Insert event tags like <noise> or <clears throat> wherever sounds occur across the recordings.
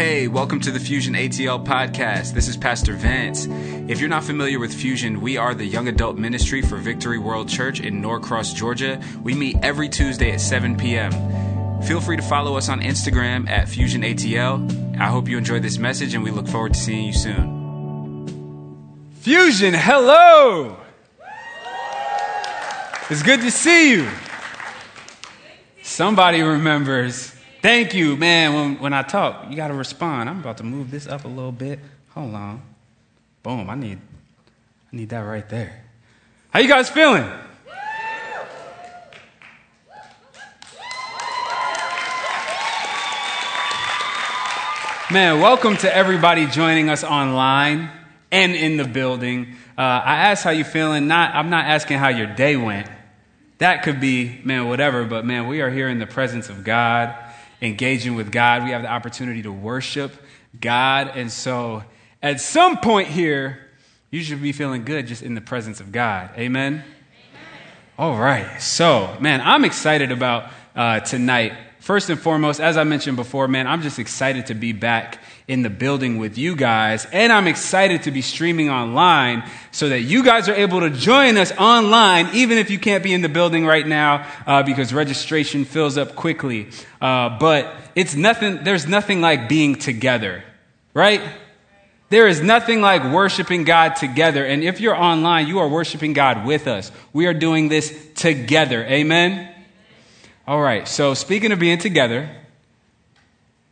Hey, welcome to the Fusion ATL podcast. This is Pastor Vance. If you're not familiar with Fusion, we are the young adult ministry for Victory World Church in Norcross, Georgia. We meet every Tuesday at 7 p.m. Feel free to follow us on Instagram at Fusion ATL. I hope you enjoyed this message and we look forward to seeing you soon. Fusion, hello! It's good to see you. Somebody remembers. Thank you, man. When, when I talk, you got to respond. I'm about to move this up a little bit. Hold on. Boom. I need, I need that right there. How you guys feeling? Man, welcome to everybody joining us online and in the building. Uh, I asked how you feeling. Not, I'm not asking how your day went. That could be, man, whatever, but man, we are here in the presence of God, engaging with God. We have the opportunity to worship God. And so at some point here, you should be feeling good just in the presence of God. Amen? Amen. All right. So, man, I'm excited about uh, tonight. First and foremost, as I mentioned before, man, I'm just excited to be back in the building with you guys. And I'm excited to be streaming online so that you guys are able to join us online, even if you can't be in the building right now, uh, because registration fills up quickly. Uh, but it's nothing, there's nothing like being together, right? There is nothing like worshiping God together. And if you're online, you are worshiping God with us. We are doing this together. Amen? All right. So speaking of being together,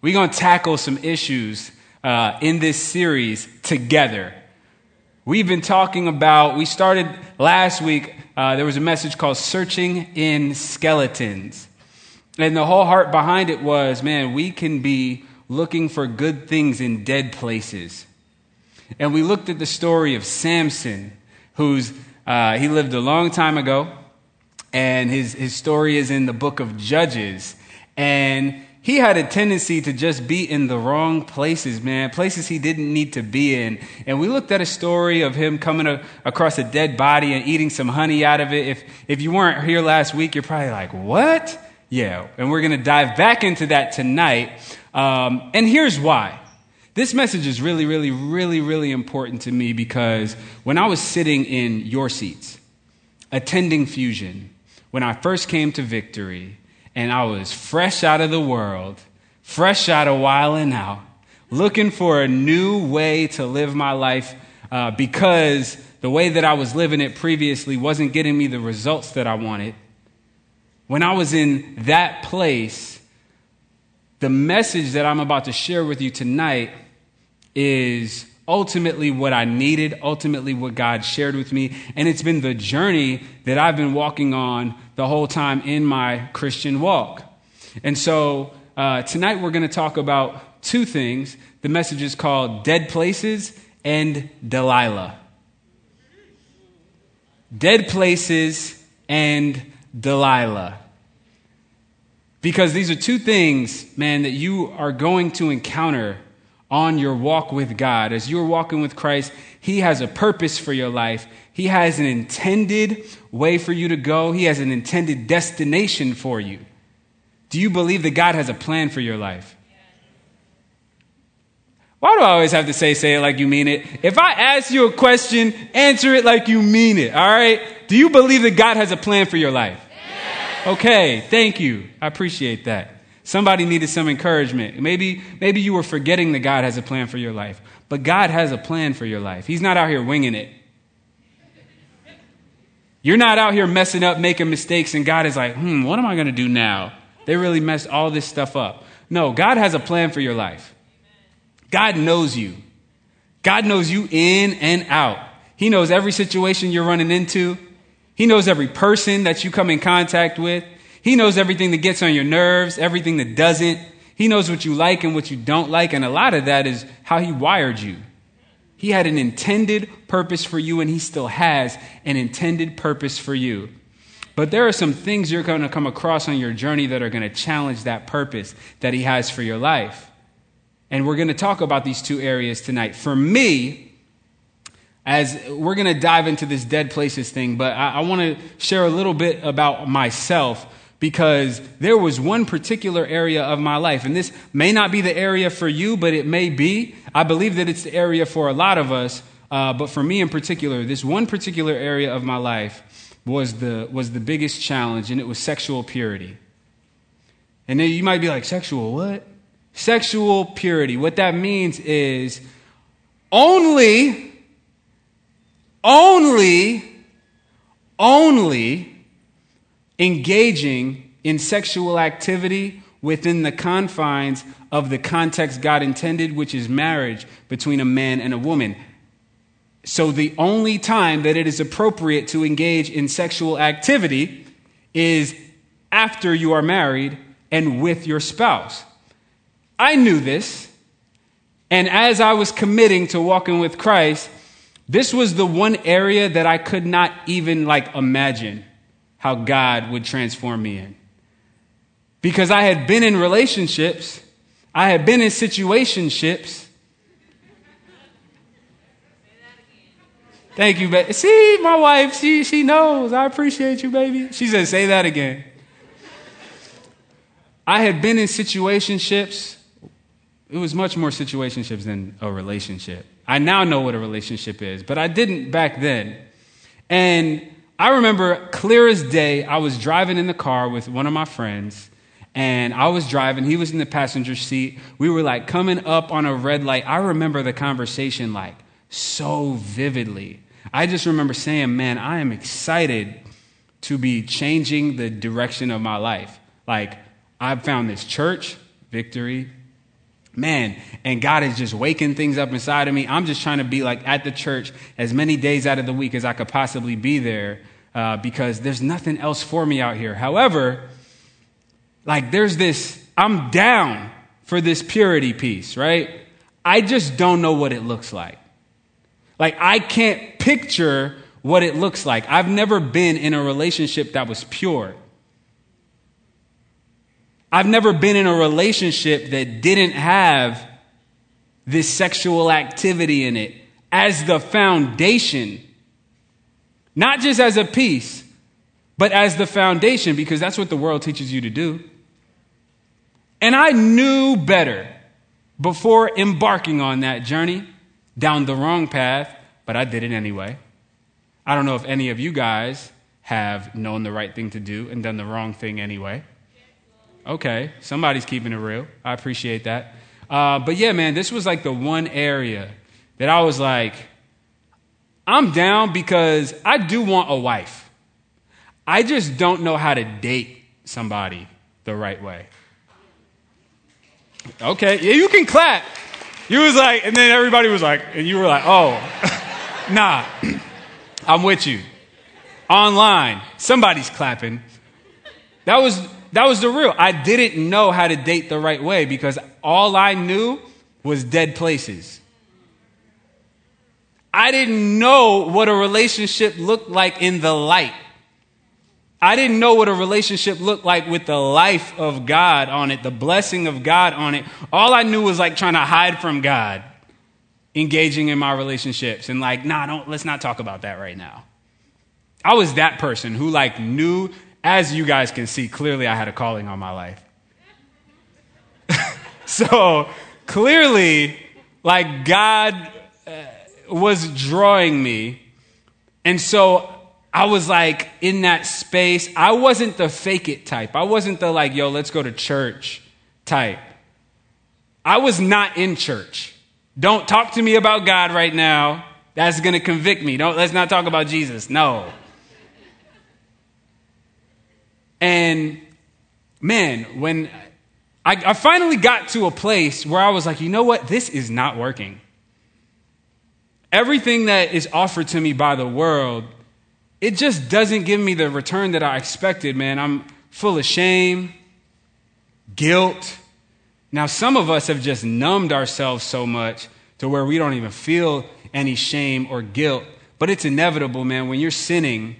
we're going to tackle some issues uh, in this series together. We've been talking about, we started last week, uh, there was a message called Searching in Skeletons. And the whole heart behind it was man, we can be looking for good things in dead places. And we looked at the story of Samson, who's, uh, he lived a long time ago, and his, his story is in the book of Judges. And he had a tendency to just be in the wrong places, man, places he didn't need to be in. And we looked at a story of him coming a, across a dead body and eating some honey out of it. If, if you weren't here last week, you're probably like, what? Yeah. And we're going to dive back into that tonight. Um, and here's why. This message is really, really, really, really important to me because when I was sitting in your seats, attending Fusion, when I first came to Victory, and I was fresh out of the world, fresh out of wilding out, looking for a new way to live my life uh, because the way that I was living it previously wasn't getting me the results that I wanted. When I was in that place, the message that I'm about to share with you tonight is ultimately what I needed, ultimately what God shared with me. And it's been the journey that I've been walking on the whole time in my Christian walk. And so uh, tonight we're going to talk about two things. The message is called Dead Places and Delilah. Dead Places and Delilah. Because these are two things, man, that you are going to encounter on your walk with God. As you're walking with Christ, He has a purpose for your life. He has an intended way for you to go, He has an intended destination for you. Do you believe that God has a plan for your life? Why do I always have to say, say it like you mean it? If I ask you a question, answer it like you mean it, all right? Do you believe that God has a plan for your life? Okay, thank you. I appreciate that. Somebody needed some encouragement. Maybe, maybe you were forgetting that God has a plan for your life, but God has a plan for your life. He's not out here winging it. You're not out here messing up, making mistakes, and God is like, hmm, what am I going to do now? They really messed all this stuff up. No, God has a plan for your life. God knows you. God knows you in and out. He knows every situation you're running into. He knows every person that you come in contact with. He knows everything that gets on your nerves, everything that doesn't. He knows what you like and what you don't like. And a lot of that is how He wired you. He had an intended purpose for you, and He still has an intended purpose for you. But there are some things you're going to come across on your journey that are going to challenge that purpose that He has for your life. And we're going to talk about these two areas tonight. For me, as we're going to dive into this dead places thing, but I, I want to share a little bit about myself because there was one particular area of my life, and this may not be the area for you, but it may be. I believe that it's the area for a lot of us, uh, but for me in particular, this one particular area of my life was the, was the biggest challenge, and it was sexual purity. And then you might be like, sexual what? Sexual purity. What that means is only, only, only engaging in sexual activity within the confines of the context God intended, which is marriage between a man and a woman. So, the only time that it is appropriate to engage in sexual activity is after you are married and with your spouse. I knew this, and as I was committing to walking with Christ, this was the one area that I could not even like imagine how God would transform me in. Because I had been in relationships, I had been in situationships. Thank you, baby. See, my wife, she, she knows. I appreciate you, baby. She said, say that again. I had been in situationships. It was much more situationships than a relationship. I now know what a relationship is, but I didn't back then. And I remember clear as day, I was driving in the car with one of my friends, and I was driving. He was in the passenger seat. We were like coming up on a red light. I remember the conversation like so vividly. I just remember saying, Man, I am excited to be changing the direction of my life. Like, I've found this church, victory, man, and God is just waking things up inside of me. I'm just trying to be like at the church as many days out of the week as I could possibly be there uh, because there's nothing else for me out here. However, like there's this, I'm down for this purity piece, right? I just don't know what it looks like. Like I can't picture what it looks like. I've never been in a relationship that was pure. I've never been in a relationship that didn't have this sexual activity in it as the foundation, not just as a piece, but as the foundation, because that's what the world teaches you to do. And I knew better before embarking on that journey down the wrong path, but I did it anyway. I don't know if any of you guys have known the right thing to do and done the wrong thing anyway. Okay, somebody's keeping it real. I appreciate that. Uh, but yeah, man, this was like the one area that I was like, I'm down because I do want a wife. I just don't know how to date somebody the right way. Okay, yeah, you can clap. You was like, and then everybody was like, and you were like, oh, <laughs> nah, <clears throat> I'm with you. Online, somebody's clapping. That was that was the real. I didn't know how to date the right way because all I knew was dead places. I didn't know what a relationship looked like in the light. I didn't know what a relationship looked like with the life of God on it, the blessing of God on it. All I knew was like trying to hide from God, engaging in my relationships and like, nah, don't let's not talk about that right now. I was that person who like knew as you guys can see, clearly I had a calling on my life. <laughs> so clearly, like God was drawing me. And so I was like in that space. I wasn't the fake it type. I wasn't the like, yo, let's go to church type. I was not in church. Don't talk to me about God right now. That's going to convict me. Don't let's not talk about Jesus. No. And man, when I, I, finally got to a place where I was like, you know what? This is not working. Everything that is offered to me by the world, it just doesn't give me the return that I expected, man. I'm full of shame, guilt. Now, some of us have just numbed ourselves so much to where we don't even feel any shame or guilt. But it's inevitable, man. When you're sinning,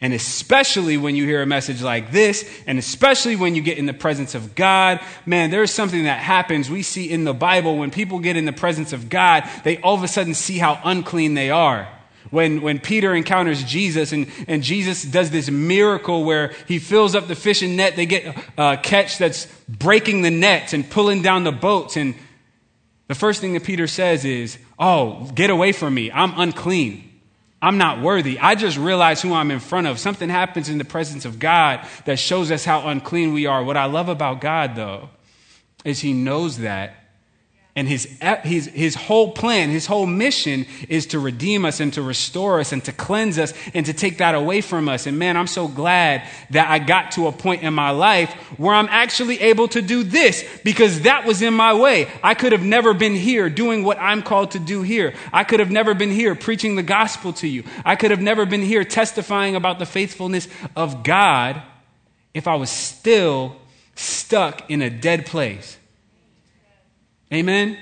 and especially when you hear a message like this, and especially when you get in the presence of God, man, there's something that happens. We see in the Bible when people get in the presence of God, they all of a sudden see how unclean they are. when, when Peter encounters Jesus and, and Jesus does this miracle where he fills up the fishing net, they get a catch that's breaking the nets and pulling down the boats. And the first thing that Peter says is, Oh, get away from me. I'm unclean. I'm not worthy. I just realize who I'm in front of. Something happens in the presence of God that shows us how unclean we are. What I love about God, though, is He knows that and his, his, his whole plan, his whole mission is to redeem us and to restore us and to cleanse us and to take that away from us. And man, I'm so glad that I got to a point in my life where I'm actually able to do this because that was in my way. I could have never been here doing what I'm called to do here. I could have never been here preaching the gospel to you. I could have never been here testifying about the faithfulness of God if I was still stuck in a dead place. Amen?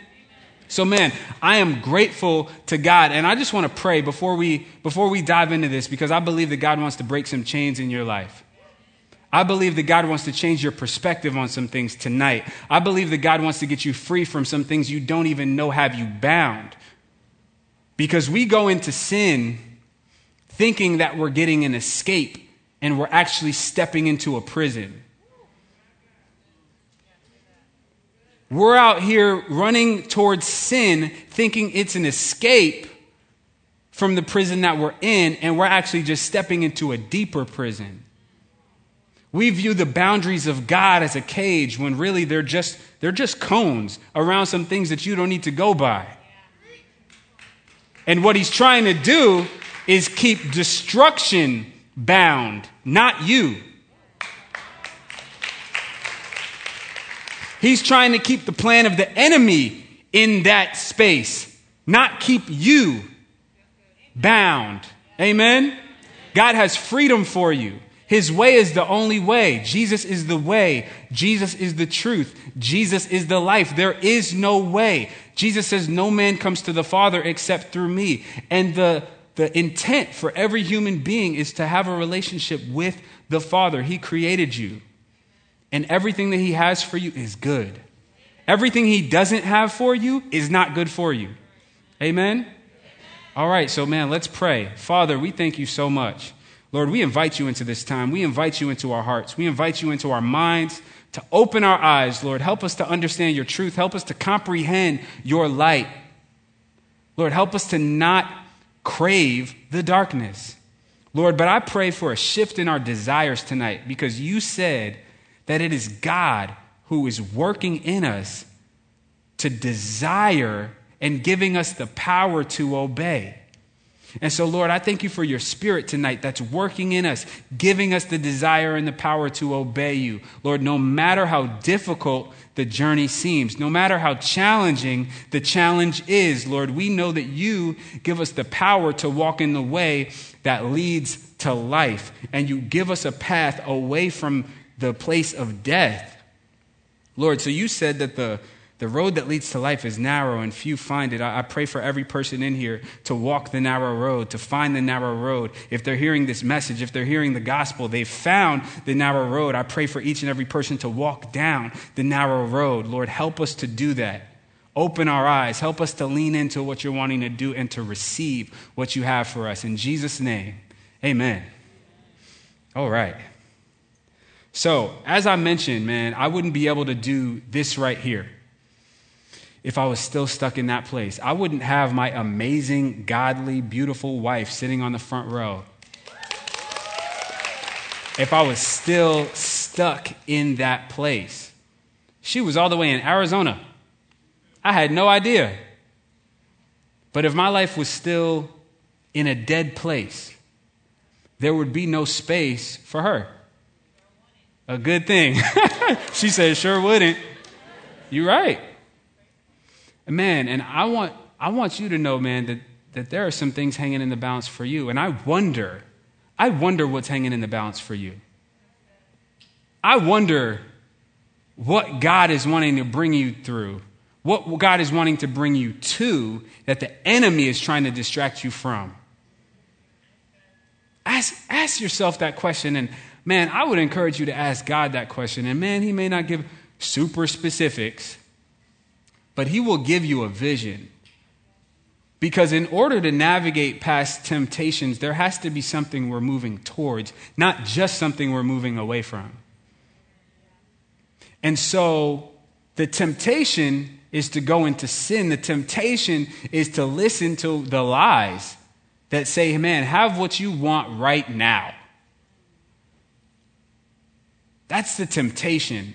So, man, I am grateful to God. And I just want to pray before we, before we dive into this because I believe that God wants to break some chains in your life. I believe that God wants to change your perspective on some things tonight. I believe that God wants to get you free from some things you don't even know have you bound. Because we go into sin thinking that we're getting an escape and we're actually stepping into a prison. We're out here running towards sin, thinking it's an escape from the prison that we're in, and we're actually just stepping into a deeper prison. We view the boundaries of God as a cage when really they're just, they're just cones around some things that you don't need to go by. And what he's trying to do is keep destruction bound, not you. He's trying to keep the plan of the enemy in that space, not keep you bound. Amen? God has freedom for you. His way is the only way. Jesus is the way. Jesus is the truth. Jesus is the life. There is no way. Jesus says, No man comes to the Father except through me. And the, the intent for every human being is to have a relationship with the Father. He created you and everything that He has for you is good. Everything He doesn't have for you is not good for you. Amen? All right, so man, let's pray. Father, we thank you so much. Lord, we invite you into this time. We invite you into our hearts. We invite you into our minds to open our eyes, Lord. Help us to understand your truth. Help us to comprehend your light. Lord, help us to not crave the darkness. Lord, but I pray for a shift in our desires tonight because you said that it is God who is working in us to desire and giving us the power to obey. And so, Lord, I thank you for your spirit tonight that's working in us, giving us the desire and the power to obey you. Lord, no matter how difficult the journey seems, no matter how challenging the challenge is, Lord, we know that you give us the power to walk in the way that leads to life. And you give us a path away from the place of death. Lord, so you said that the, the road that leads to life is narrow and few find it. I, I, pray for every person in here to walk the narrow road, to find the narrow road. If they're hearing this message, if they're hearing the gospel, they've found the narrow road. I pray for each and every person to walk down the narrow road. Lord, help us to do that. Open our eyes. Help us to lean into what you're wanting to do and to receive what you have for us. In Jesus' name, amen. All right. So, as I mentioned, man, I wouldn't be able to do this right here if I was still stuck in that place. I wouldn't have my amazing, godly, beautiful wife sitting on the front row if I was still stuck in that place. She was all the way in Arizona. I had no idea. But if my life was still in a dead place, there would be no space for her. A good thing. <laughs> she said, sure wouldn't. You're right. Man, and I want, I want you to know, man, that, that there are some things hanging in the balance for you. And I wonder, I wonder what's hanging in the balance for you. I wonder what God is wanting to bring you through, what God is wanting to bring you to that the enemy is trying to distract you from. Ask, ask yourself that question and Man, I would encourage you to ask God that question. And man, He may not give super specifics, but He will give you a vision. Because in order to navigate past temptations, there has to be something we're moving towards, not just something we're moving away from. And so the temptation is to go into sin. The temptation is to listen to the lies that say, man, have what you want right now. That's the temptation.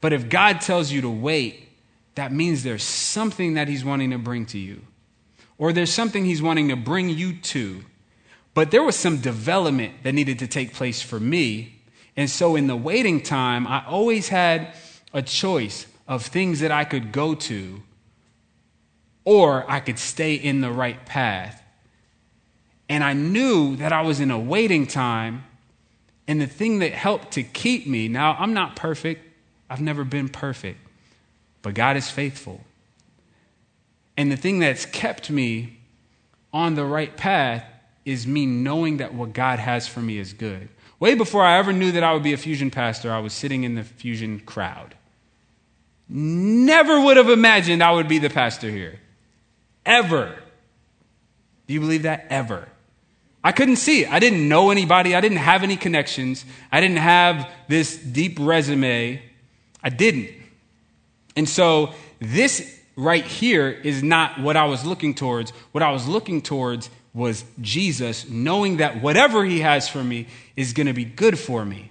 But if God tells you to wait, that means there's something that He's wanting to bring to you, or there's something He's wanting to bring you to. But there was some development that needed to take place for me and so in the waiting time, I always had a choice of things that I could go to, or I could stay in the right path. And I knew that I was in a waiting time, and the thing that helped to keep me now, I'm not perfect, I've never been perfect, but God is faithful. And the thing that's kept me on the right path is me knowing that what God has for me is good. Way before I ever knew that I would be a fusion pastor, I was sitting in the fusion crowd. Never would have imagined I would be the pastor here. Ever. Do you believe that? Ever. I couldn't see it. I didn't know anybody. I didn't have any connections. I didn't have this deep resume. I didn't. And so this right here is not what I was looking towards. What I was looking towards was Jesus, knowing that whatever he has for me is going to be good for me.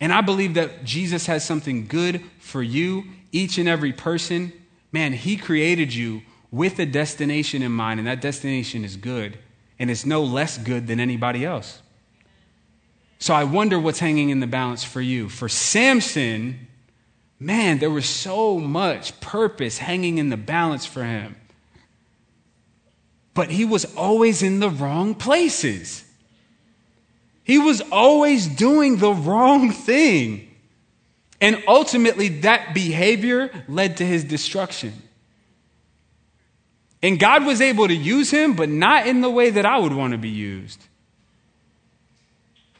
And I believe that Jesus has something good for you, each and every person. Man, he created you with a destination in mind, and that destination is good, and it's no less good than anybody else. So I wonder what's hanging in the balance for you. For Samson, man, there was so much purpose hanging in the balance for him but he was always in the wrong places. He was always doing the wrong thing. And ultimately, that behavior led to his destruction. And God was able to use him, but not in the way that I would want to be used.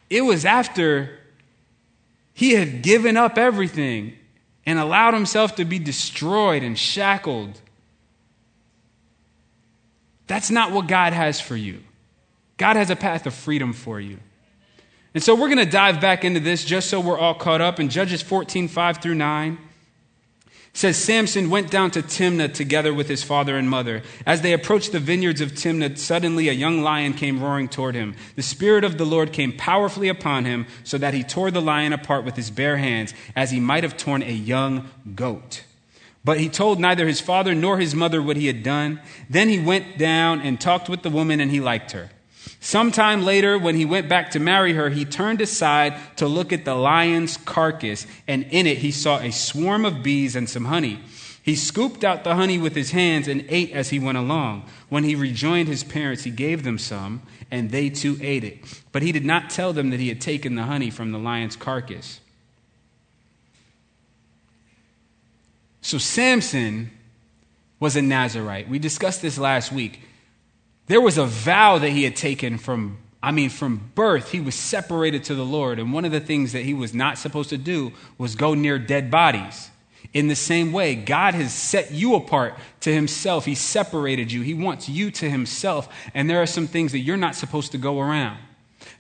It was after he had given up everything and allowed himself to be destroyed and shackled that's not what God has for you. God has a path of freedom for you. And so we're going to dive back into this just so we're all caught up. In Judges 14, 5 through 9, says Samson went down to Timnah together with his father and mother. As they approached the vineyards of Timnah, suddenly a young lion came roaring toward him. The Spirit of the Lord came powerfully upon him, so that he tore the lion apart with his bare hands, as he might have torn a young goat. But he told neither his father nor his mother what he had done. Then he went down and talked with the woman, and he liked her. Sometime later, when he went back to marry her, he turned aside to look at the lion's carcass, and in it he saw a swarm of bees and some honey. He scooped out the honey with his hands and ate as he went along. When he rejoined his parents, he gave them some, and they too ate it. But he did not tell them that he had taken the honey from the lion's carcass. So Samson was a Nazarite. We discussed this last week. There was a vow that he had taken from, I mean, from birth. He was separated to the Lord. And one of the things that he was not supposed to do was go near dead bodies. In the same way, God has set you apart to himself. He separated you. He wants you to himself. And there are some things that you're not supposed to go around.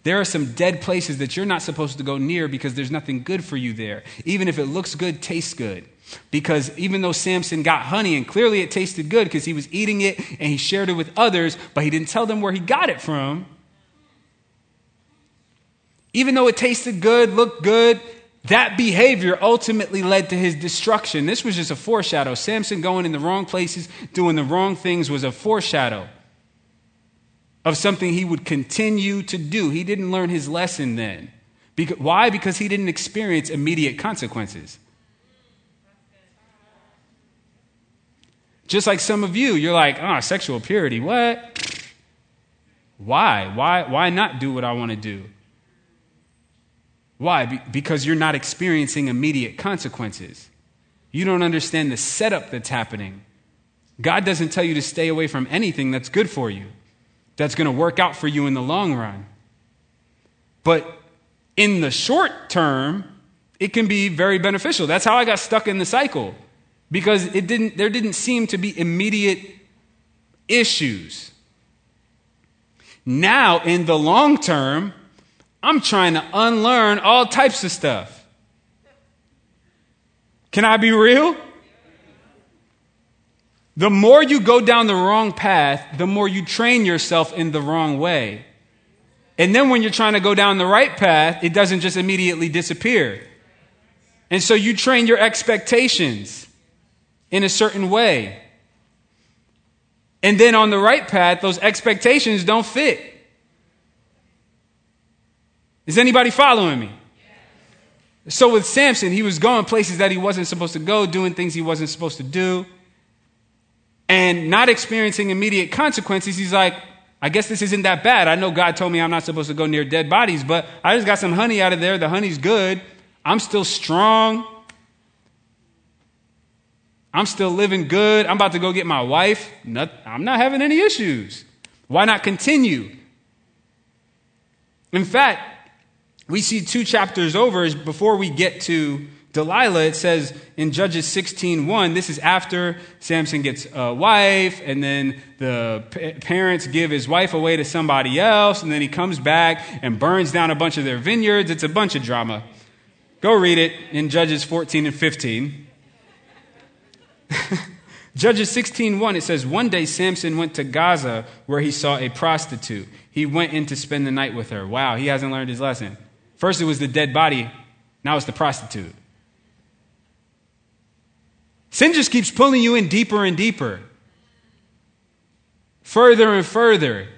There are some dead places that you're not supposed to go near because there's nothing good for you there. Even if it looks good, tastes good. Because even though Samson got honey and clearly it tasted good because he was eating it and he shared it with others, but he didn't tell them where he got it from, even though it tasted good, looked good, that behavior ultimately led to his destruction. This was just a foreshadow. Samson going in the wrong places, doing the wrong things was a foreshadow of something he would continue to do. He didn't learn his lesson then. Why? Because he didn't experience immediate consequences. Just like some of you, you're like, oh, sexual purity, what? Why? Why, why not do what I want to do? Why? Be- because you're not experiencing immediate consequences. You don't understand the setup that's happening. God doesn't tell you to stay away from anything that's good for you, that's going to work out for you in the long run. But in the short term, it can be very beneficial. That's how I got stuck in the cycle because it didn't, there didn't seem to be immediate issues. Now, in the long term, I'm trying to unlearn all types of stuff. Can I be real? The more you go down the wrong path, the more you train yourself in the wrong way. And then when you're trying to go down the right path, it doesn't just immediately disappear. And so you train your expectations in a certain way. And then on the right path, those expectations don't fit. Is anybody following me? So with Samson, he was going places that he wasn't supposed to go, doing things he wasn't supposed to do, and not experiencing immediate consequences. He's like, I guess this isn't that bad. I know God told me I'm not supposed to go near dead bodies, but I just got some honey out of there. The honey's good. I'm still strong. I'm still living good. I'm about to go get my wife. I'm not having any issues. Why not continue? In fact, we see two chapters over before we get to Delilah, it says in Judges 16:1, this is after Samson gets a wife, and then the parents give his wife away to somebody else, and then he comes back and burns down a bunch of their vineyards. It's a bunch of drama. Go read it in Judges 14 and 15. <laughs> Judges 16:1 it says one day Samson went to Gaza where he saw a prostitute. He went in to spend the night with her. Wow, he hasn't learned his lesson. First it was the dead body, now it's the prostitute. Sin just keeps pulling you in deeper and deeper. Further and further.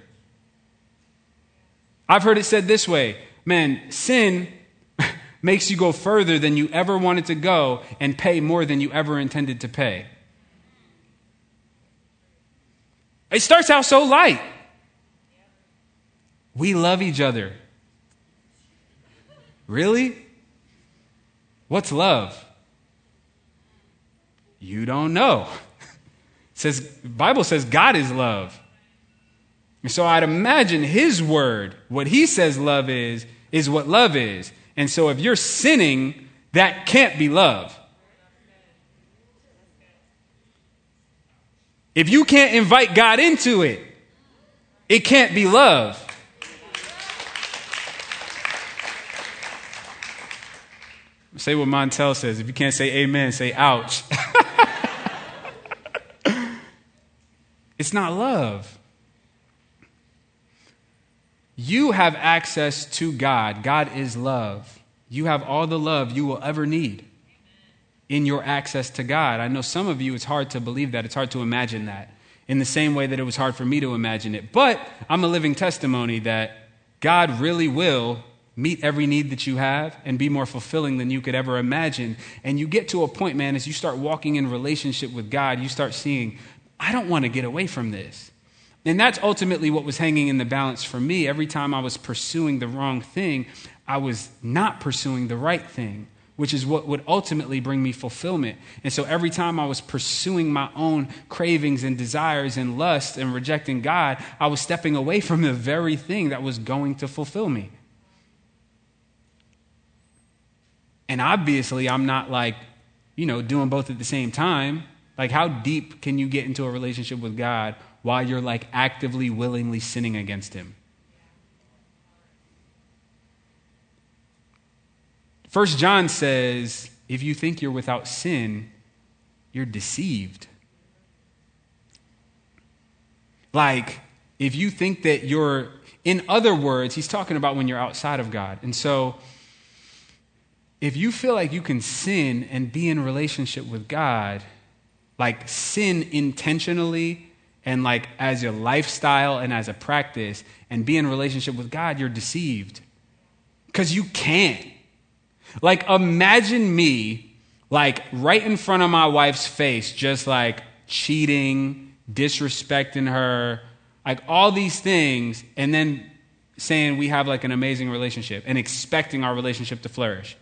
I've heard it said this way, man, sin makes you go further than you ever wanted to go and pay more than you ever intended to pay. It starts out so light. We love each other. Really? What's love? You don't know. It <laughs> says Bible says God is love. And so I'd imagine his word, what he says love is, is what love is. And so if you're sinning, that can't be love. If you can't invite God into it, it can't be love. Say what Montel says. If you can't say amen, say ouch. <laughs> it's not love. You have access to God. God is love. You have all the love you will ever need in your access to God. I know some of you, it's hard to believe that. It's hard to imagine that in the same way that it was hard for me to imagine it. But I'm a living testimony that God really will meet every need that you have and be more fulfilling than you could ever imagine. And you get to a point, man, as you start walking in relationship with God, you start seeing, I don't want to get away from this. And that's ultimately what was hanging in the balance for me. Every time I was pursuing the wrong thing, I was not pursuing the right thing, which is what would ultimately bring me fulfillment. And so every time I was pursuing my own cravings and desires and lust and rejecting God, I was stepping away from the very thing that was going to fulfill me. And obviously, I'm not like, you know, doing both at the same time. Like, how deep can you get into a relationship with God while you're like actively, willingly sinning against Him. First John says, if you think you're without sin, you're deceived. Like, if you think that you're, in other words, he's talking about when you're outside of God. And so, if you feel like you can sin and be in relationship with God, like sin intentionally and like as your lifestyle and as a practice and be in relationship with God, you're deceived. Because you can't. Like, imagine me, like, right in front of my wife's face, just like cheating, disrespecting her, like all these things, and then saying we have like an amazing relationship and expecting our relationship to flourish.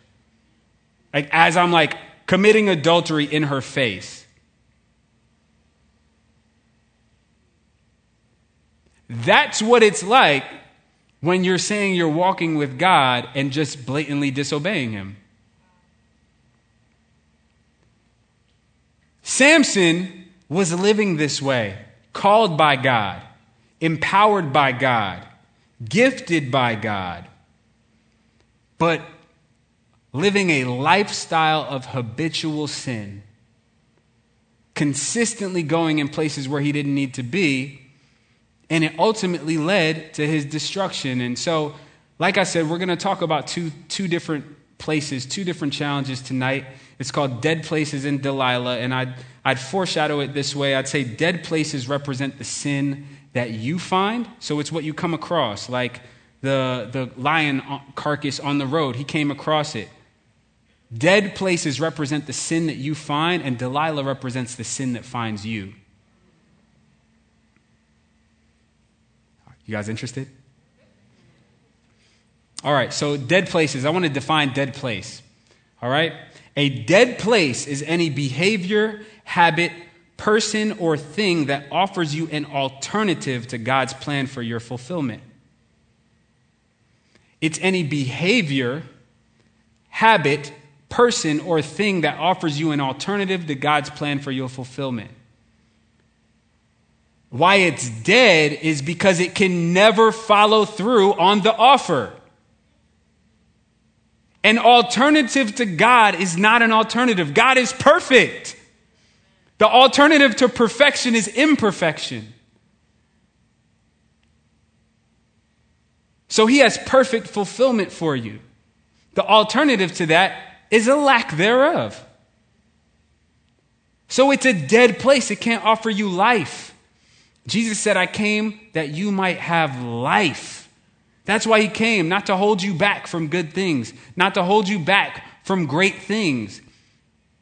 Like, as I'm like committing adultery in her face. That's what it's like when you're saying you're walking with God and just blatantly disobeying Him. Samson was living this way, called by God, empowered by God, gifted by God, but living a lifestyle of habitual sin, consistently going in places where he didn't need to be, and it ultimately led to his destruction. And so, like I said, we're going to talk about two, two different places, two different challenges tonight. It's called Dead Places in Delilah, and I'd, I'd foreshadow it this way. I'd say dead places represent the sin that you find, so it's what you come across, like the, the lion uh, carcass on the road. He came across it. Dead places represent the sin that you find, and Delilah represents the sin that finds you. You guys interested? All right, so dead places. I want to define dead place. All right? A dead place is any behavior, habit, person, or thing that offers you an alternative to God's plan for your fulfillment. It's any behavior, habit, person, or thing that offers you an alternative to God's plan for your fulfillment. Why it's dead is because it can never follow through on the offer. An alternative to God is not an alternative. God is perfect. The alternative to perfection is imperfection. So he has perfect fulfillment for you. The alternative to that is a lack thereof. So it's a dead place. It can't offer you life. Jesus said, I came that you might have life. That's why he came, not to hold you back from good things, not to hold you back from great things,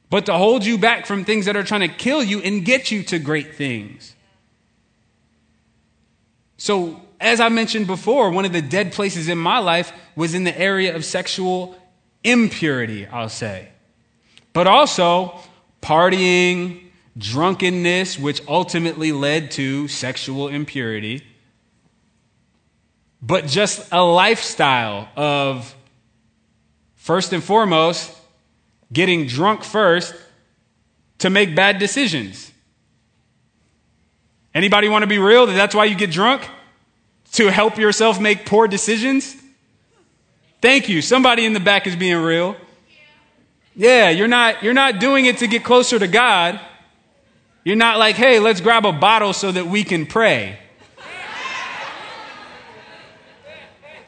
but to hold you back from things that are trying to kill you and get you to great things. So, as I mentioned before, one of the dead places in my life was in the area of sexual impurity, I'll say. But also partying, drunkenness, which ultimately led to sexual impurity. But just a lifestyle of, first and foremost, getting drunk first to make bad decisions. Anybody want to be real that that's why you get drunk? To help yourself make poor decisions? Thank you. Somebody in the back is being real. Yeah, you're not, you're not doing it to get closer to God. You're not like, hey, let's grab a bottle so that we can pray.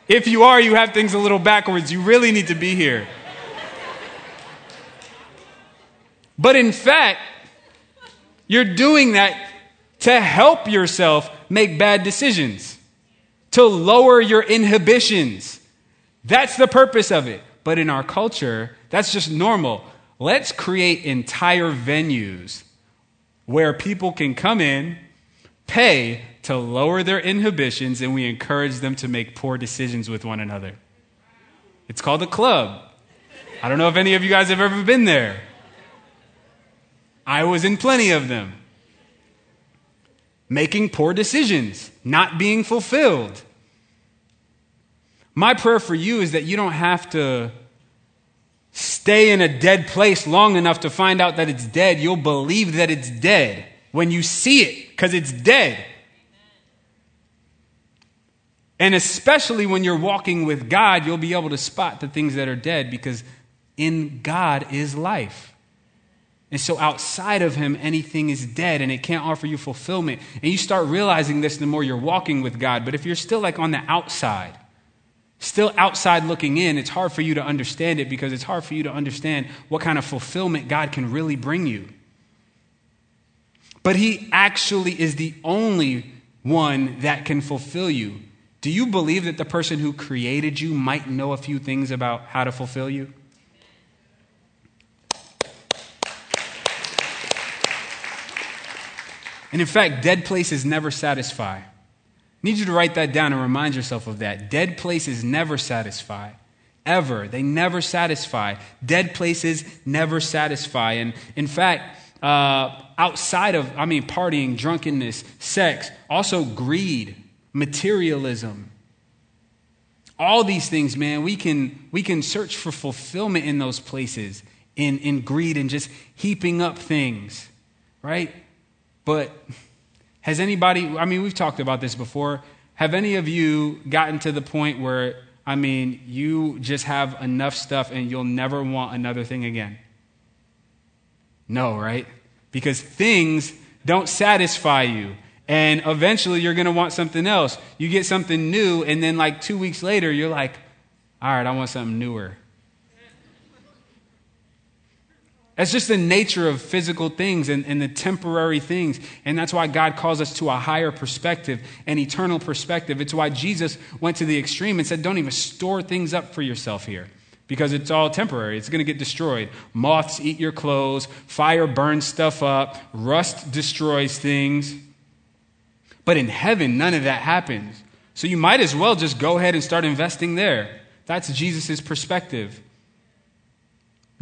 If you are, you have things a little backwards. You really need to be here. But in fact, you're doing that to help yourself make bad decisions, to lower your inhibitions that's the purpose of it. But in our culture, that's just normal. Let's create entire venues where people can come in, pay to lower their inhibitions, and we encourage them to make poor decisions with one another. It's called a club. I don't know if any of you guys have ever been there. I was in plenty of them. Making poor decisions, not being fulfilled. My prayer for you is that you don't have to stay in a dead place long enough to find out that it's dead. You'll believe that it's dead when you see it because it's dead. And especially when you're walking with God, you'll be able to spot the things that are dead because in God is life. And so outside of Him, anything is dead and it can't offer you fulfillment. And you start realizing this the more you're walking with God. But if you're still like on the outside, still outside looking in, it's hard for you to understand it because it's hard for you to understand what kind of fulfillment God can really bring you. But He actually is the only one that can fulfill you. Do you believe that the person who created you might know a few things about how to fulfill you? And in fact, dead places never satisfy need you to write that down and remind yourself of that. Dead places never satisfy. Ever. They never satisfy. Dead places never satisfy. And in fact, uh, outside of, I mean, partying, drunkenness, sex, also greed, materialism, all these things, man, we can, we can search for fulfillment in those places, in, in greed and just heaping up things. right? But has anybody, I mean, we've talked about this before. Have any of you gotten to the point where, I mean, you just have enough stuff and you'll never want another thing again? No, right? Because things don't satisfy you. And eventually you're going to want something else. You get something new, and then like two weeks later, you're like, all right, I want something newer. That's just the nature of physical things and, and, the temporary things. And that's why God calls us to a higher perspective, an eternal perspective. It's why Jesus went to the extreme and said, Don't even store things up for yourself here because it's all temporary. It's going to get destroyed. Moths eat your clothes, fire burns stuff up, rust destroys things. But in heaven, none of that happens. So you might as well just go ahead and start investing there. That's Jesus' perspective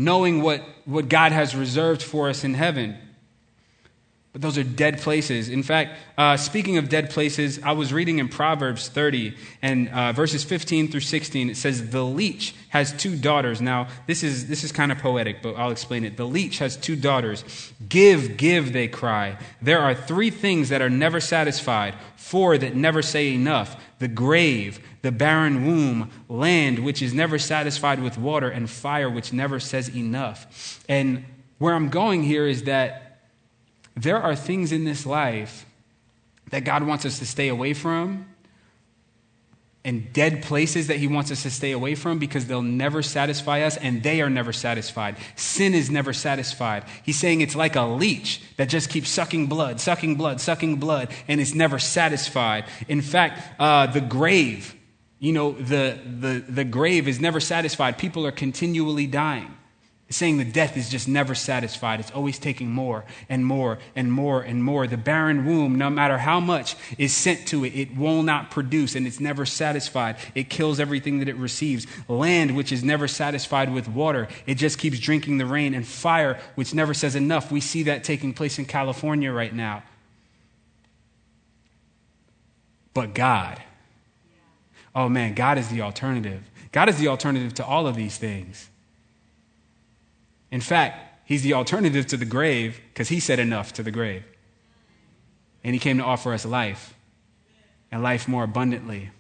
knowing what, what God has reserved for us in heaven. But those are dead places. In fact, uh, speaking of dead places, I was reading in Proverbs 30 and uh, verses 15 through 16. It says, The leech has two daughters. Now, this is, this is kind of poetic, but I'll explain it. The leech has two daughters. Give, give, they cry. There are three things that are never satisfied, four that never say enough the grave, the barren womb, land which is never satisfied with water, and fire which never says enough. And where I'm going here is that there are things in this life that God wants us to stay away from and dead places that he wants us to stay away from because they'll never satisfy us and they are never satisfied. Sin is never satisfied. He's saying it's like a leech that just keeps sucking blood, sucking blood, sucking blood, and it's never satisfied. In fact, uh, the grave, you know, the, the, the grave is never satisfied. People are continually dying. It's saying the death is just never satisfied. It's always taking more and more and more and more. The barren womb, no matter how much is sent to it, it will not produce and it's never satisfied. It kills everything that it receives. Land, which is never satisfied with water, it just keeps drinking the rain. And fire, which never says enough. We see that taking place in California right now. But God, oh man, God is the alternative. God is the alternative to all of these things. In fact, he's the alternative to the grave because he said enough to the grave. And he came to offer us life and life more abundantly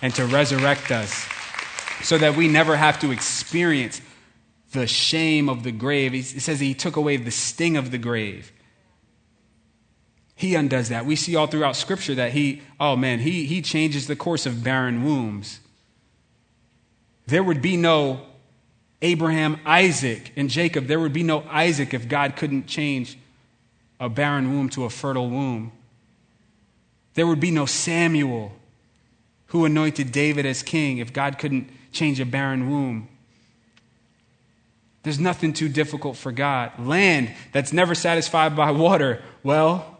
and to resurrect us so that we never have to experience the shame of the grave. It says he took away the sting of the grave. He undoes that. We see all throughout Scripture that he, oh man, he, he changes the course of barren wombs. There would be no Abraham, Isaac, and Jacob. There would be no Isaac if God couldn't change a barren womb to a fertile womb. There would be no Samuel who anointed David as king if God couldn't change a barren womb. There's nothing too difficult for God. Land that's never satisfied by water. Well,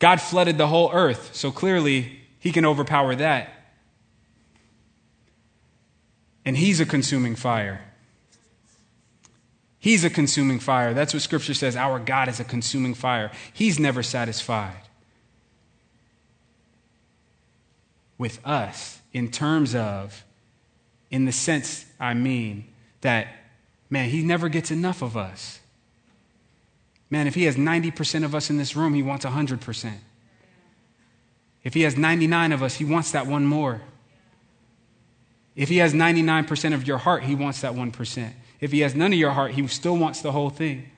God flooded the whole earth, so clearly he can overpower that and He's a consuming fire. He's a consuming fire. That's what Scripture says. Our God is a consuming fire. He's never satisfied with us in terms of, in the sense I mean, that, man, He never gets enough of us. Man, if He has 90% of us in this room, He wants 100%. If He has 99 of us, He wants that one more. If he has 99% of your heart, he wants that 1%. If he has none of your heart, he still wants the whole thing.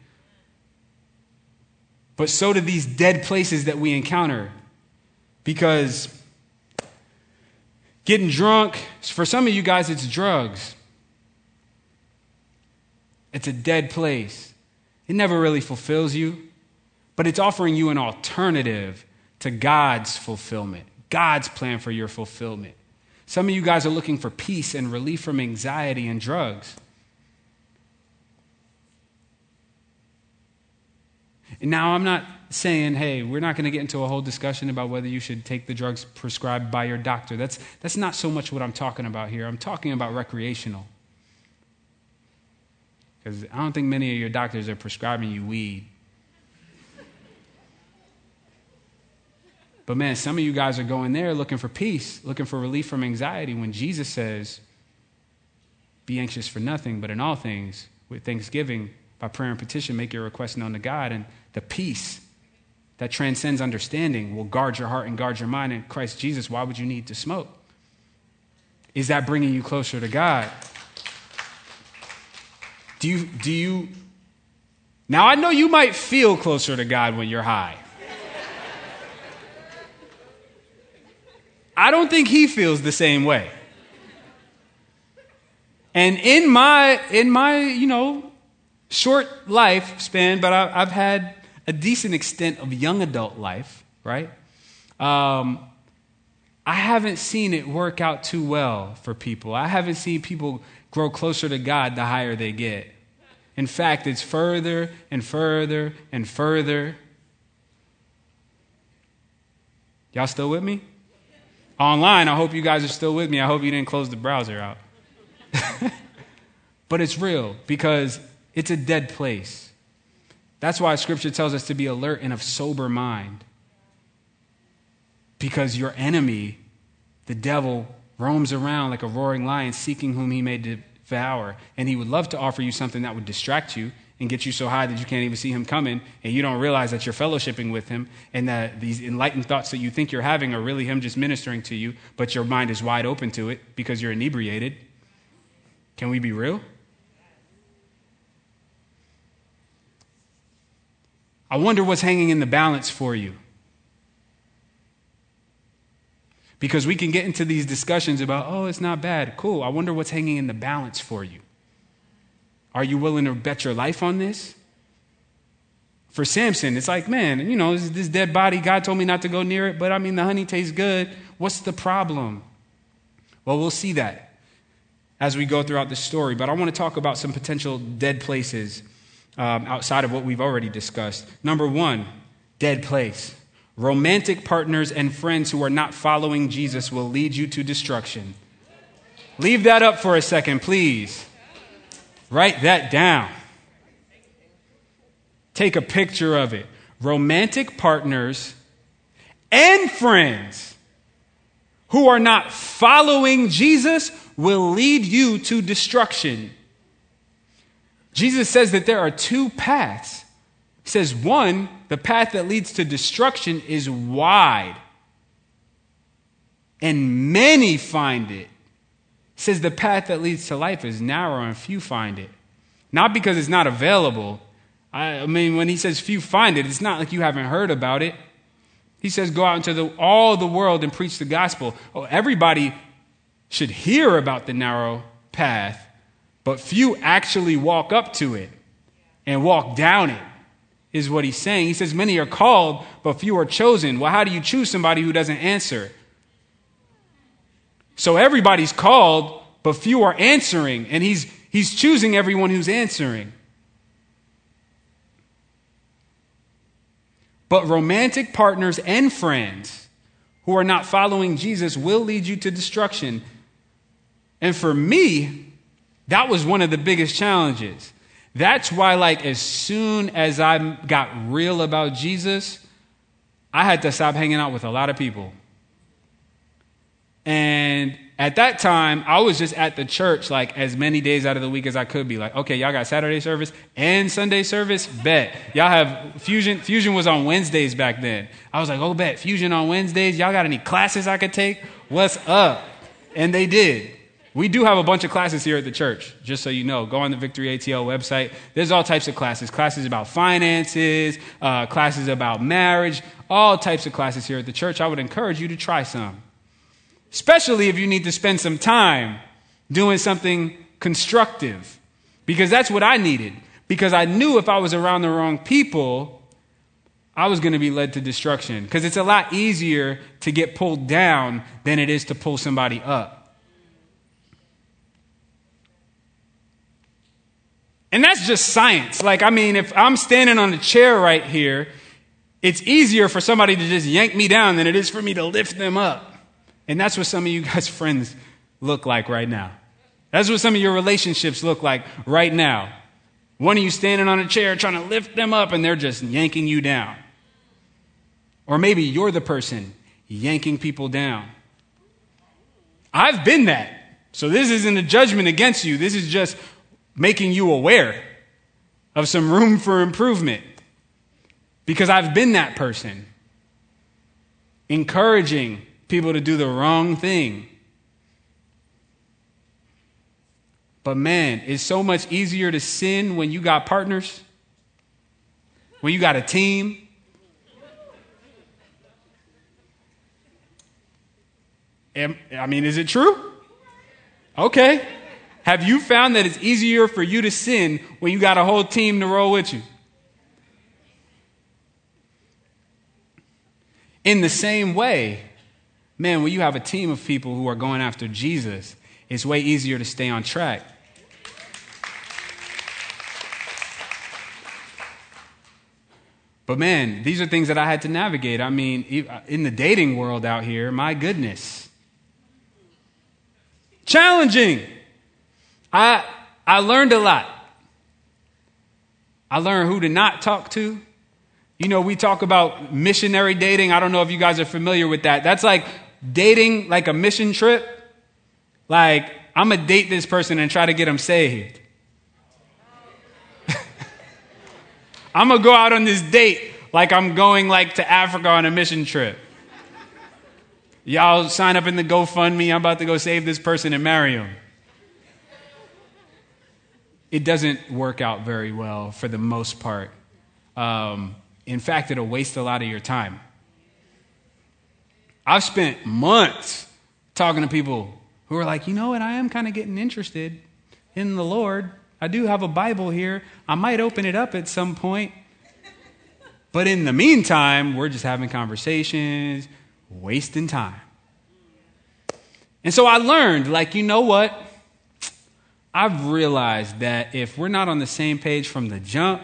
But so do these dead places that we encounter. Because getting drunk, for some of you guys, it's drugs. It's a dead place. It never really fulfills you, but it's offering you an alternative to God's fulfillment, God's plan for your fulfillment. Some of you guys are looking for peace and relief from anxiety and drugs. Now, I'm not saying, hey, we're not going to get into a whole discussion about whether you should take the drugs prescribed by your doctor. That's, that's not so much what I'm talking about here. I'm talking about recreational. Because I don't think many of your doctors are prescribing you weed. But man, some of you guys are going there looking for peace, looking for relief from anxiety when Jesus says, Be anxious for nothing, but in all things, with thanksgiving, by prayer and petition, make your request known to God, and the peace that transcends understanding will guard your heart and guard your mind in Christ Jesus. Why would you need to smoke? Is that bringing you closer to God? Do you, do you, now I know you might feel closer to God when you're high. I don't think he feels the same way. And in my, in my, you know, short lifespan, but I, have had a decent extent of young adult life, right? Um, I haven't seen it work out too well for people. I haven't seen people grow closer to God the higher they get. In fact, it's further and further and further. Y'all still with me? Online, I hope you guys are still with me. I hope you didn't close the browser out. <laughs> but it's real because it's a dead place. That's why scripture tells us to be alert and of sober mind. Because your enemy, the devil, roams around like a roaring lion seeking whom he may devour. And he would love to offer you something that would distract you and get you so high that you can't even see him coming and you don't realize that you're fellowshipping with him and that these enlightened thoughts that you think you're having are really him just ministering to you, but your mind is wide open to it because you're inebriated. Can we be real? I wonder what's hanging in the balance for you. Because we can get into these discussions about, oh, it's not bad. Cool. I wonder what's hanging in the balance for you. Are you willing to bet your life on this? For Samson, it's like, man, you know, this, this dead body, God told me not to go near it, but I mean, the honey tastes good. What's the problem? Well, we'll see that as we go throughout the story, but I want to talk about some potential dead places um, outside of what we've already discussed. Number one, dead place. Romantic partners and friends who are not following Jesus will lead you to destruction. Leave that up for a second, please. Write that down. Take a picture of it. Romantic partners and friends who are not following Jesus will lead you to destruction. Jesus says that there are two paths. He says, one, the path that leads to destruction is wide, and many find it. He says the path that leads to life is narrow, and few find it. Not because it's not available. I, mean, when he says few find it, it's not like you haven't heard about it. He says, go out into the, all the world and preach the gospel. Oh, everybody should hear about the narrow path, but few actually walk up to it and walk down it, is what he's saying. He says, Many are called, but few are chosen. Well, how do you choose somebody who doesn't answer? So everybody's called, but few are answering, and he's, he's choosing everyone who's answering. But romantic partners and friends who are not following Jesus will lead you to destruction. And for me, that was one of the biggest challenges. That's why, like, as soon as I got real about Jesus, I had to stop hanging out with a lot of people. And at that time, I was just at the church like as many days out of the week as I could be. Like, okay, y'all got Saturday service and Sunday service? Bet. Y'all have Fusion. Fusion was on Wednesdays back then. I was like, oh, bet. Fusion on Wednesdays. Y'all got any classes I could take? What's up? And they did. We do have a bunch of classes here at the church, just so you know. Go on the Victory ATL website. There's all types of classes classes about finances, uh, classes about marriage, all types of classes here at the church. I would encourage you to try some, especially if you need to spend some time doing something constructive, because that's what I needed. Because I knew if I was around the wrong people, I was going to be led to destruction. Because it's a lot easier to get pulled down than it is to pull somebody up. And that's just science. Like, I mean, if I'm standing on a chair right here, it's easier for somebody to just yank me down than it is for me to lift them up. And that's what some of you guys' <laughs> friends look like right now. That's what some of your relationships look like right now. One of you standing on a chair trying to lift them up and they're just yanking you down. Or maybe you're the person yanking people down. I've been that. So this isn't a judgment against you. This is just making you aware. of some room for improvement because I've been that person, encouraging people to do the wrong thing. But man, it's so much easier to sin when you got partners, when you got a team. I mean, is it true? Okay. Have you found that it's easier for you to sin when you got a whole team to roll with you? In the same way, man, when you have a team of people who are going after Jesus, it's way easier to stay on track. But man, these are things that I had to navigate. I mean, uh, in the dating world out here, my goodness. Challenging. I, I learned a lot. I learned who to not talk to. You know, we talk about missionary dating. I don't know if you guys are familiar with that. That's like dating like a mission trip. Like, I'm going to date this person and try to get them saved. <laughs> I'm going to go out on this date like I'm going like to Africa on a mission trip. Y'all sign up in the GoFundMe. I'm about to go save this person and marry him. It doesn't work out very well for the most part. Um, in fact, it'll waste a lot of your time. I've spent months talking to people who are like, you know what, I am kind of getting interested in the Lord. I do have a Bible here. I might open it up at some point. But in the meantime, we're just having conversations, wasting time. And so I learned, like, you know what? I've realized that if we're not on the same page from the jump,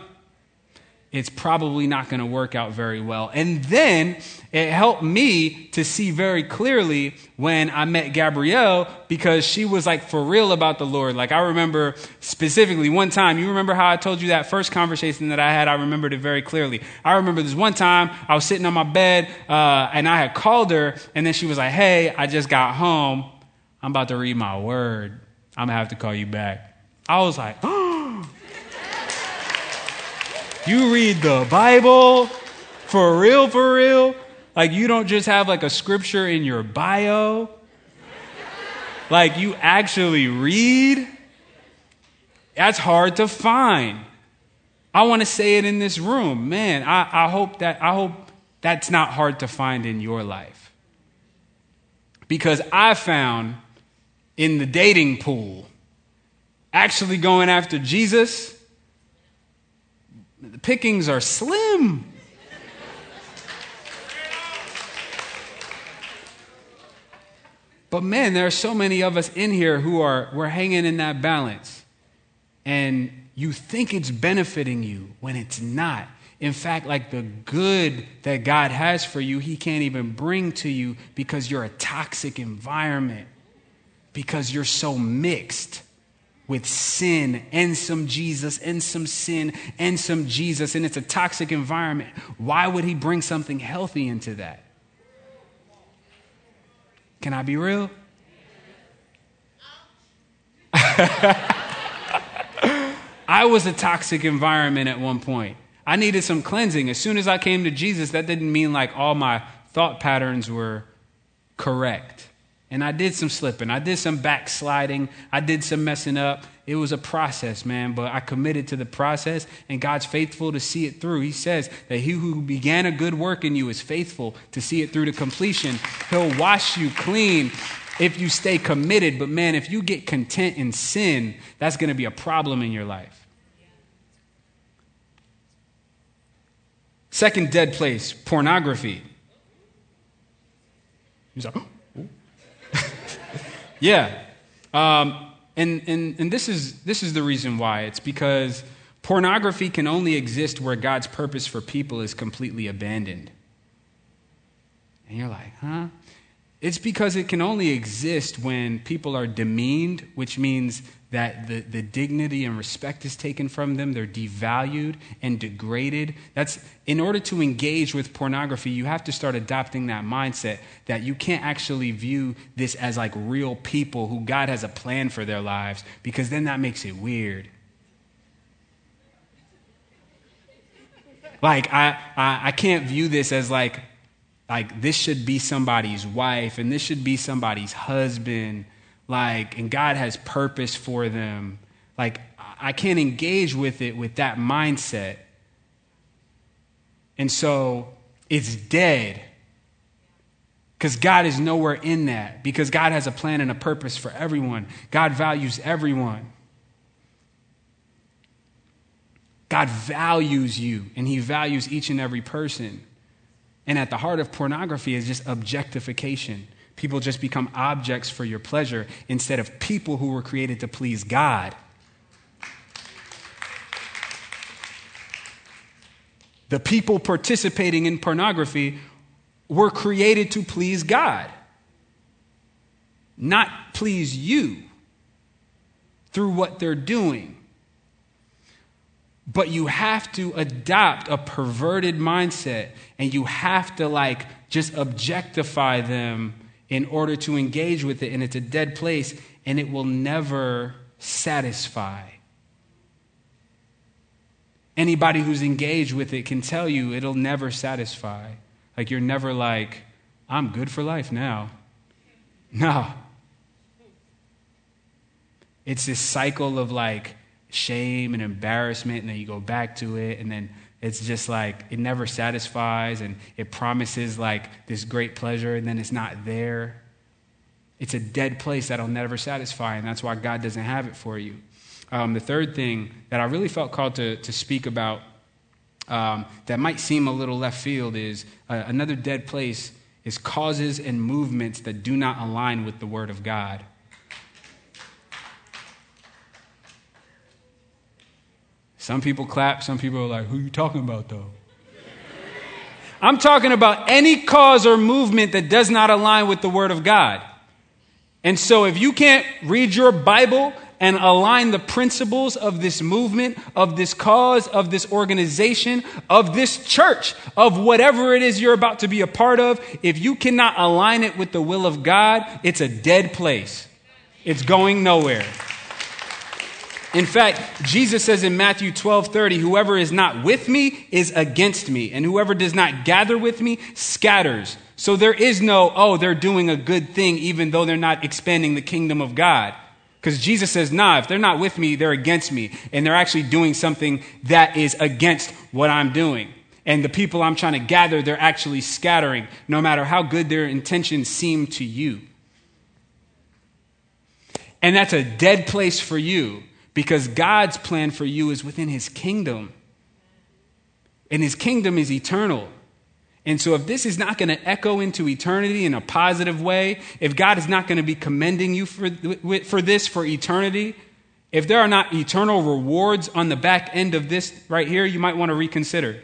it's probably not going to work out very well. And then it helped me to see very clearly when I met Gabrielle because she was like for real about the Lord. Like I remember specifically one time, you remember how I told you that first conversation that I had? I remembered it very clearly. I remember this one time I was sitting on my bed uh, and I had called her and then she was like, Hey, I just got home. I'm about to read my word. I'm to have to call you back. I was like. <gasps> You read the Bible for real, for real. Like you don't just have like a scripture in your bio. Like you actually read. That's hard to find. I want to say it in this room. Man, I, I hope that I hope that's not hard to find in your life. Because I found in the dating pool, actually going after Jesus the pickings are slim. But man, there are so many of us in here who are we're hanging in that balance. And you think it's benefiting you when it's not. In fact, like the good that God has for you, He can't even bring to you because you're a toxic environment, because you're so mixed with sin and some Jesus and some sin and some Jesus, and it's a toxic environment. Why would he bring something healthy into that? Can I be real? <laughs> I was a toxic environment at one point. I needed some cleansing. As soon as I came to Jesus, that didn't mean like all my thought patterns were correct. And I did some slipping. I did some backsliding. I did some messing up. It was a process, man, but I committed to the process, and God's faithful to see it through. He says that he who began a good work in you is faithful to see it through to completion. He'll wash you clean if you stay committed. But man, if you get content in sin, that's going to be a problem in your life. Second dead place pornography. He's like, <gasps> <laughs> yeah. Um, and, and, and this, is, this is the reason why. It's because pornography can only exist where God's purpose for people is completely abandoned. And you're like, huh? It's because it can only exist when people are demeaned, which means that the, the dignity and respect is taken from them. They're devalued and degraded. That's in order to engage with pornography, you have to start adopting that mindset that you can't actually view this as like real people who God has a plan for their lives, because then that makes it weird. Like, I, I, I can't view this as like, like this should be somebody's wife and this should be somebody's husband. Like, and God has purpose for them. Like, I can't engage with it with that mindset. And so it's dead. Because God is nowhere in that. Because God has a plan and a purpose for everyone. God values everyone. God values you, and He values each and every person. And at the heart of pornography is just objectification. People just become objects for your pleasure instead of people who were created to please God. The people participating in pornography were created to please God, not please you through what they're doing. But you have to adopt a perverted mindset and you have to like just objectify them in order to engage with it. And it's a dead place and it will never satisfy. Anybody who's engaged with it can tell you it'll never satisfy. Like you're never like, I'm good for life now. No. It's this cycle of like shame and embarrassment, and then you go back to it, and then it's just like it never satisfies, and it promises like this great pleasure, and then it's not there. It's a dead place that'll never satisfy, and that's why God doesn't have it for you. Um, the third thing that I really felt called to, to speak about um, that might seem a little left field is uh, another dead place is causes and movements that do not align with the Word of God. Some people clap, some people are like, who are you talking about though? I'm talking about any cause or movement that does not align with the Word of God. And so if you can't read your Bible and align the principles of this movement, of this cause, of this organization, of this church, of whatever it is you're about to be a part of, if you cannot align it with the will of God, it's a dead place. It's going nowhere. In fact, Jesus says in Matthew 12 30, whoever is not with me is against me, and whoever does not gather with me scatters. So there is no, oh, they're doing a good thing even though they're not expanding the kingdom of God. Because Jesus says, nah, if they're not with me, they're against me. And they're actually doing something that is against what I'm doing. And the people I'm trying to gather, they're actually scattering, no matter how good their intentions seem to you. And that's a dead place for you because God's plan for you is within His kingdom. And His kingdom is eternal. And so, if this is not going to echo into eternity in a positive way, if God is not going to be commending you for, for this for eternity, if there are not eternal rewards on the back end of this right here, you might want to reconsider.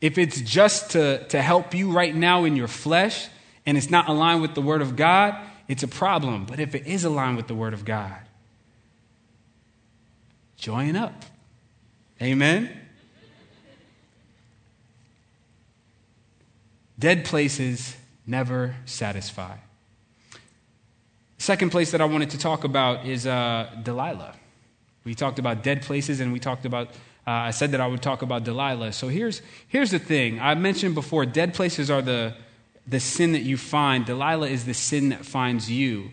If it's just to, to help you right now in your flesh and it's not aligned with the Word of God, it's a problem. But if it is aligned with the Word of God, join up. Amen. Dead places never satisfy. Second place that I wanted to talk about is uh, Delilah. We talked about dead places and we talked about, uh, I said that I would talk about Delilah. So here's, here's the thing I mentioned before dead places are the, the sin that you find, Delilah is the sin that finds you.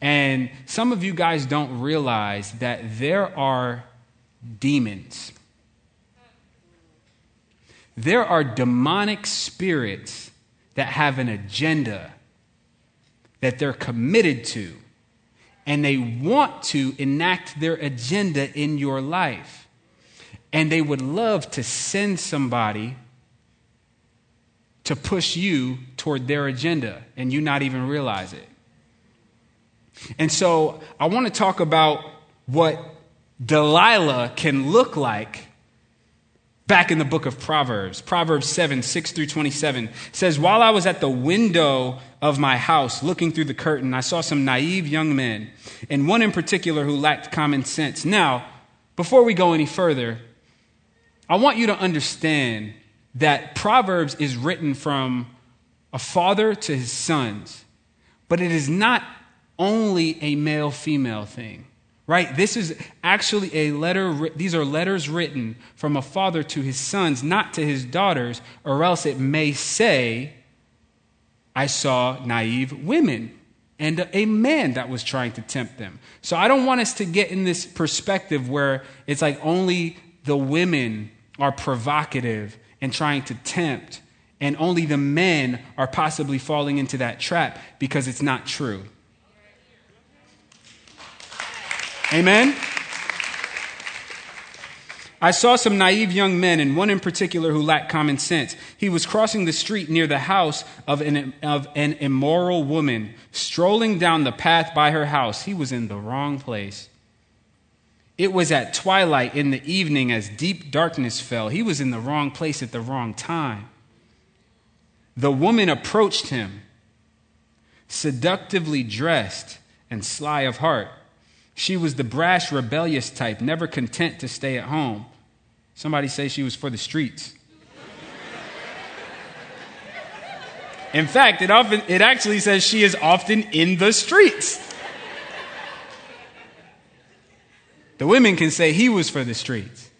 And some of you guys don't realize that there are demons there are demonic spirits that have an agenda that they're committed to, and they want to enact their agenda in your life. And they would love to send somebody to push you toward their agenda, and you not even realize it. And so I want to talk about what Delilah can look like back in the book of Proverbs. Proverbs 7, 6 through 27 says, While I was at the window of my house looking through the curtain, I saw some naive young men, and one in particular who lacked common sense. Now, before we go any further, I want you to understand that Proverbs is written from a father to his sons, but it is not only a male female thing. right? This is actually a letter, these are letters written from a father to his sons, not to his daughters, or else it may say, I saw naive women and a man that was trying to tempt them. So I don't want us to get in this perspective where it's like only the women are provocative and trying to tempt, and only the men are possibly falling into that trap because it's not true. Amen? I saw some naive young men, and one in particular who lacked common sense. He was crossing the street near the house of an, of an immoral woman, strolling down the path by her house. He was in the wrong place. It was at twilight in the evening as deep darkness fell. He was in the wrong place at the wrong time. The woman approached him, seductively dressed and sly of heart. She was the brash, rebellious type, never content to stay at home. Somebody say she was for the streets. In fact, it, often, it actually says she is often in the streets. The women can say he was for the streets.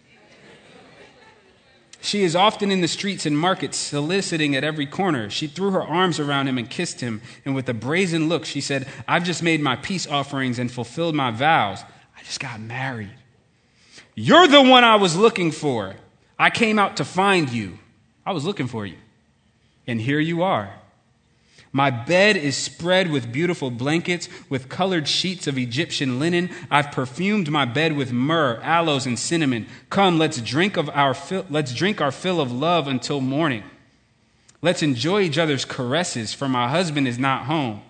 She is often in the streets and markets, soliciting at every corner. She threw her arms around him and kissed him, and with a brazen look, she said, I've just made my peace offerings and fulfilled my vows. I just got married. You're the one I was looking for. I came out to find you. I was looking for you. And here you are. My bed is spread with beautiful blankets, with colored sheets of Egyptian linen. I've perfumed my bed with myrrh, aloes, and cinnamon. Come, let's drink of our fill, let's drink our fill of love until morning. Let's enjoy each other's caresses, for my husband is not home.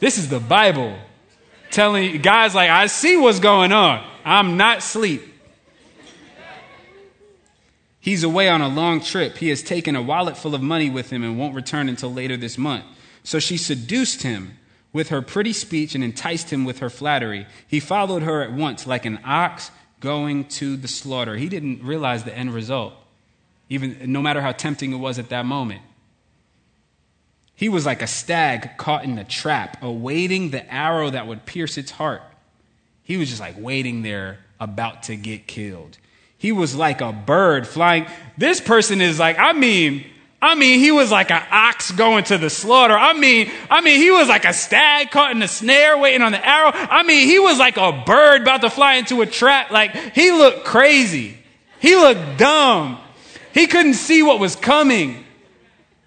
This is the Bible telling guys like, I see what's going on. I'm not asleep. He's away on a long trip. He has taken a wallet full of money with him and won't return until later this month. So she seduced him with her pretty speech and enticed him with her flattery. He followed her at once like an ox going to the slaughter. He didn't realize the end result, even no matter how tempting it was at that moment. He was like a stag caught in a trap, awaiting the arrow that would pierce its heart. He was just like waiting there, about to get killed. He was like a bird flying. This person is like, I mean, I mean, he was like an ox going to the slaughter. I mean, I mean, he was like a stag caught in a snare waiting on the arrow. I mean, he was like a bird about to fly into a trap. Like, he looked crazy. He looked dumb. He couldn't see what was coming.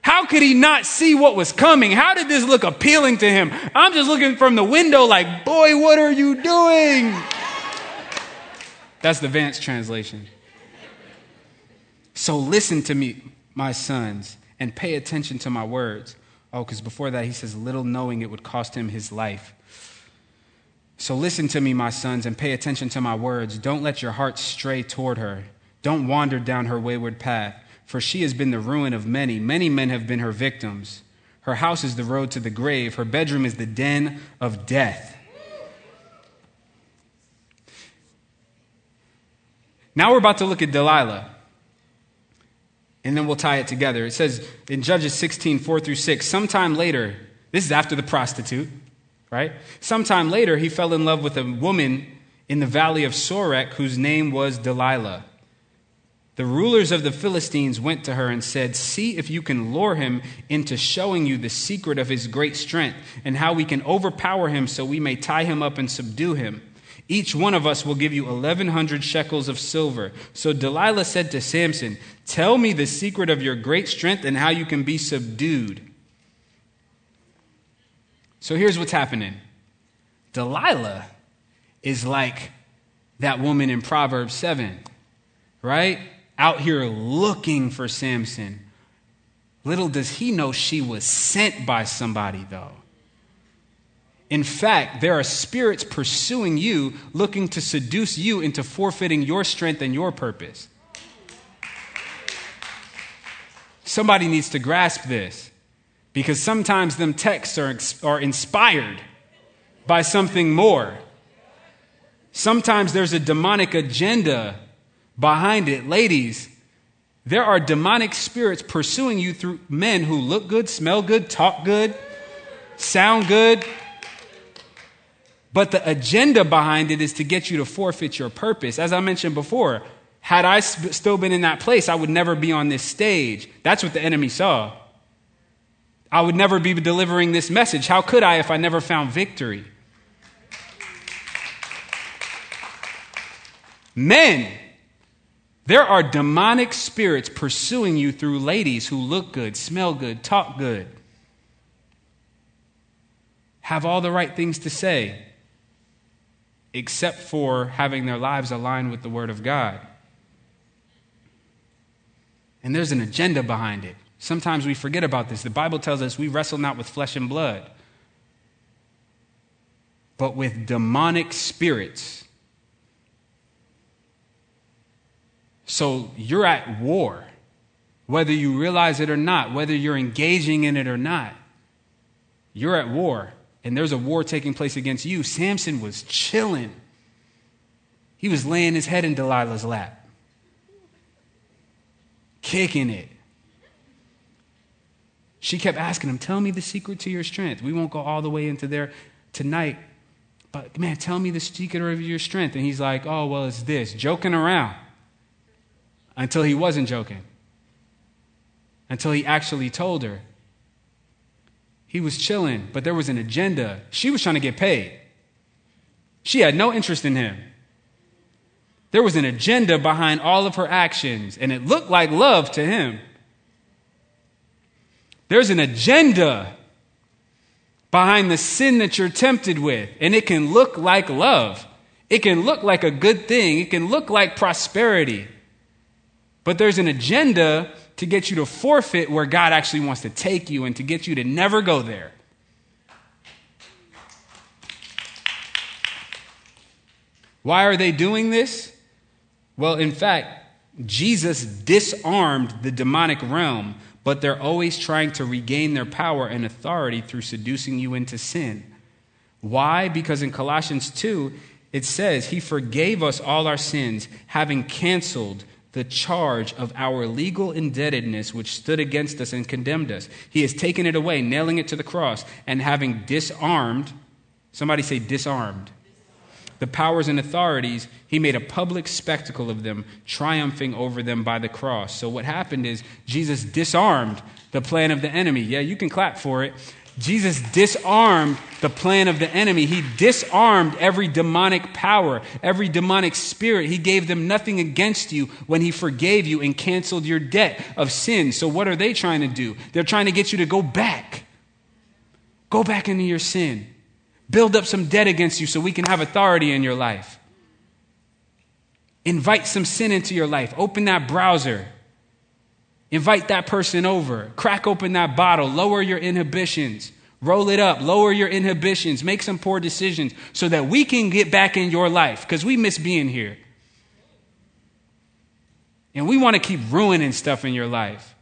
How could he not see what was coming? How did this look appealing to him? I'm just looking from the window like, boy, what are you doing? That's the Vance translation. So listen to me, my sons, and pay attention to my words. Oh, because before that he says, little knowing it would cost him his life. So listen to me, my sons, and pay attention to my words. Don't let your hearts stray toward her. Don't wander down her wayward path, for she has been the ruin of many. Many men have been her victims. Her house is the road to the grave, her bedroom is the den of death. Now we're about to look at Delilah. And then we'll tie it together. It says in Judges 16, 4 through 6, sometime later, this is after the prostitute, right? Sometime later, he fell in love with a woman in the valley of Sorek whose name was Delilah. The rulers of the Philistines went to her and said, See if you can lure him into showing you the secret of his great strength and how we can overpower him so we may tie him up and subdue him. Each one of us will give you 1,100 shekels of silver. So Delilah said to Samson, Tell me the secret of your great strength and how you can be subdued. So here's what's happening Delilah is like that woman in Proverbs 7, right? Out here looking for Samson. Little does he know she was sent by somebody, though. In fact, there are spirits pursuing you, looking to seduce you into forfeiting your strength and your purpose. Somebody needs to grasp this because sometimes them texts are, are inspired by something more. Sometimes there's a demonic agenda behind it. Ladies, there are demonic spirits pursuing you through men who look good, smell good, talk good, sound good, But the agenda behind it is to get you to forfeit your purpose. As I mentioned before, had I sp- still been in that place, I would never be on this stage. That's what the enemy saw. I would never be delivering this message. How could I if I never found victory? Men, there are demonic spirits pursuing you through ladies who look good, smell good, talk good, have all the right things to say, except for having their lives aligned with the Word of God. And there's an agenda behind it. Sometimes we forget about this. The Bible tells us we wrestle not with flesh and blood, but with demonic spirits. So you're at war, whether you realize it or not, whether you're engaging in it or not. You're at war, and there's a war taking place against you. Samson was chilling, he was laying his head in Delilah's lap, kicking it. She kept asking him, Tell me the secret to your strength. We won't go all the way into there tonight. But man, tell me the secret of your strength. And he's like, Oh, well, it's this, joking around. Until he wasn't joking. Until he actually told her. He was chilling, but there was an agenda. She was trying to get paid. She had no interest in him. There was an agenda behind all of her actions, and it looked like love to him. There's an agenda behind the sin that you're tempted with, and it can look like love. It can look like a good thing. It can look like prosperity. But there's an agenda to get you to forfeit where God actually wants to take you and to get you to never go there. Why are they doing this? Well, in fact, Jesus disarmed the demonic realm but they're always trying to regain their power and authority through seducing you into sin. Why? Because in Colossians 2, it says, He forgave us all our sins, having canceled the charge of our legal indebtedness which stood against us and condemned us. He has taken it away, nailing it to the cross, and having disarmed, somebody say disarmed, the powers and authorities, he made a public spectacle of them, triumphing over them by the cross. So, what happened is Jesus disarmed the plan of the enemy. Yeah, you can clap for it. Jesus disarmed the plan of the enemy. He disarmed every demonic power, every demonic spirit. He gave them nothing against you when he forgave you and canceled your debt of sin. So, what are they trying to do? They're trying to get you to go back. Go back into your sin. Build up some debt against you so we can have authority in your life. Invite some sin into your life. Open that browser. Invite that person over. Crack open that bottle. Lower your inhibitions. Roll it up. Lower your inhibitions. Make some poor decisions so that we can get back in your life because we miss being here. And we want to keep ruining stuff in your life.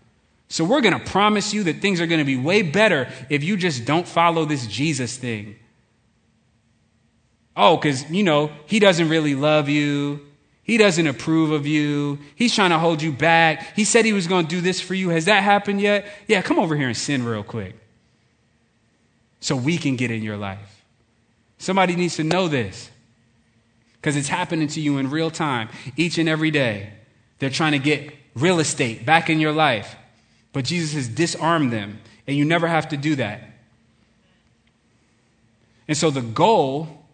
So we're going to promise you that things are going to be way better if you just don't follow this Jesus thing. Oh, because, you know, he doesn't really love you. He doesn't approve of you. He's trying to hold you back. He said he was going to do this for you. Has that happened yet? Yeah, come over here and sin real quick so we can get in your life. Somebody needs to know this because it's happening to you in real time each and every day. They're trying to get real estate back in your life, but Jesus has disarmed them, and you never have to do that. And so the goal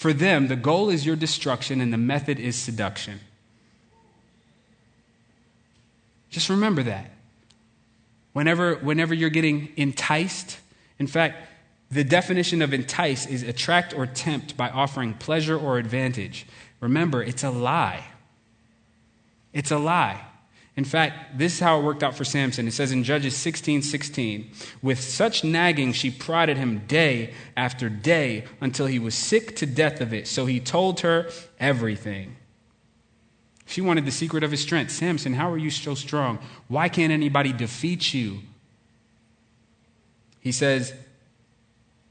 for them, the goal is your destruction and the method is seduction. Just remember that. Whenever, whenever you're getting enticed, in fact, the definition of entice is attract or tempt by offering pleasure or advantage. Remember, it's a lie. It's a lie. In fact, this is how it worked out for Samson. It says in Judges 16 16, with such nagging, she prodded him day after day until he was sick to death of it. So he told her everything. She wanted the secret of his strength. Samson, how are you so strong? Why can't anybody defeat you? He says,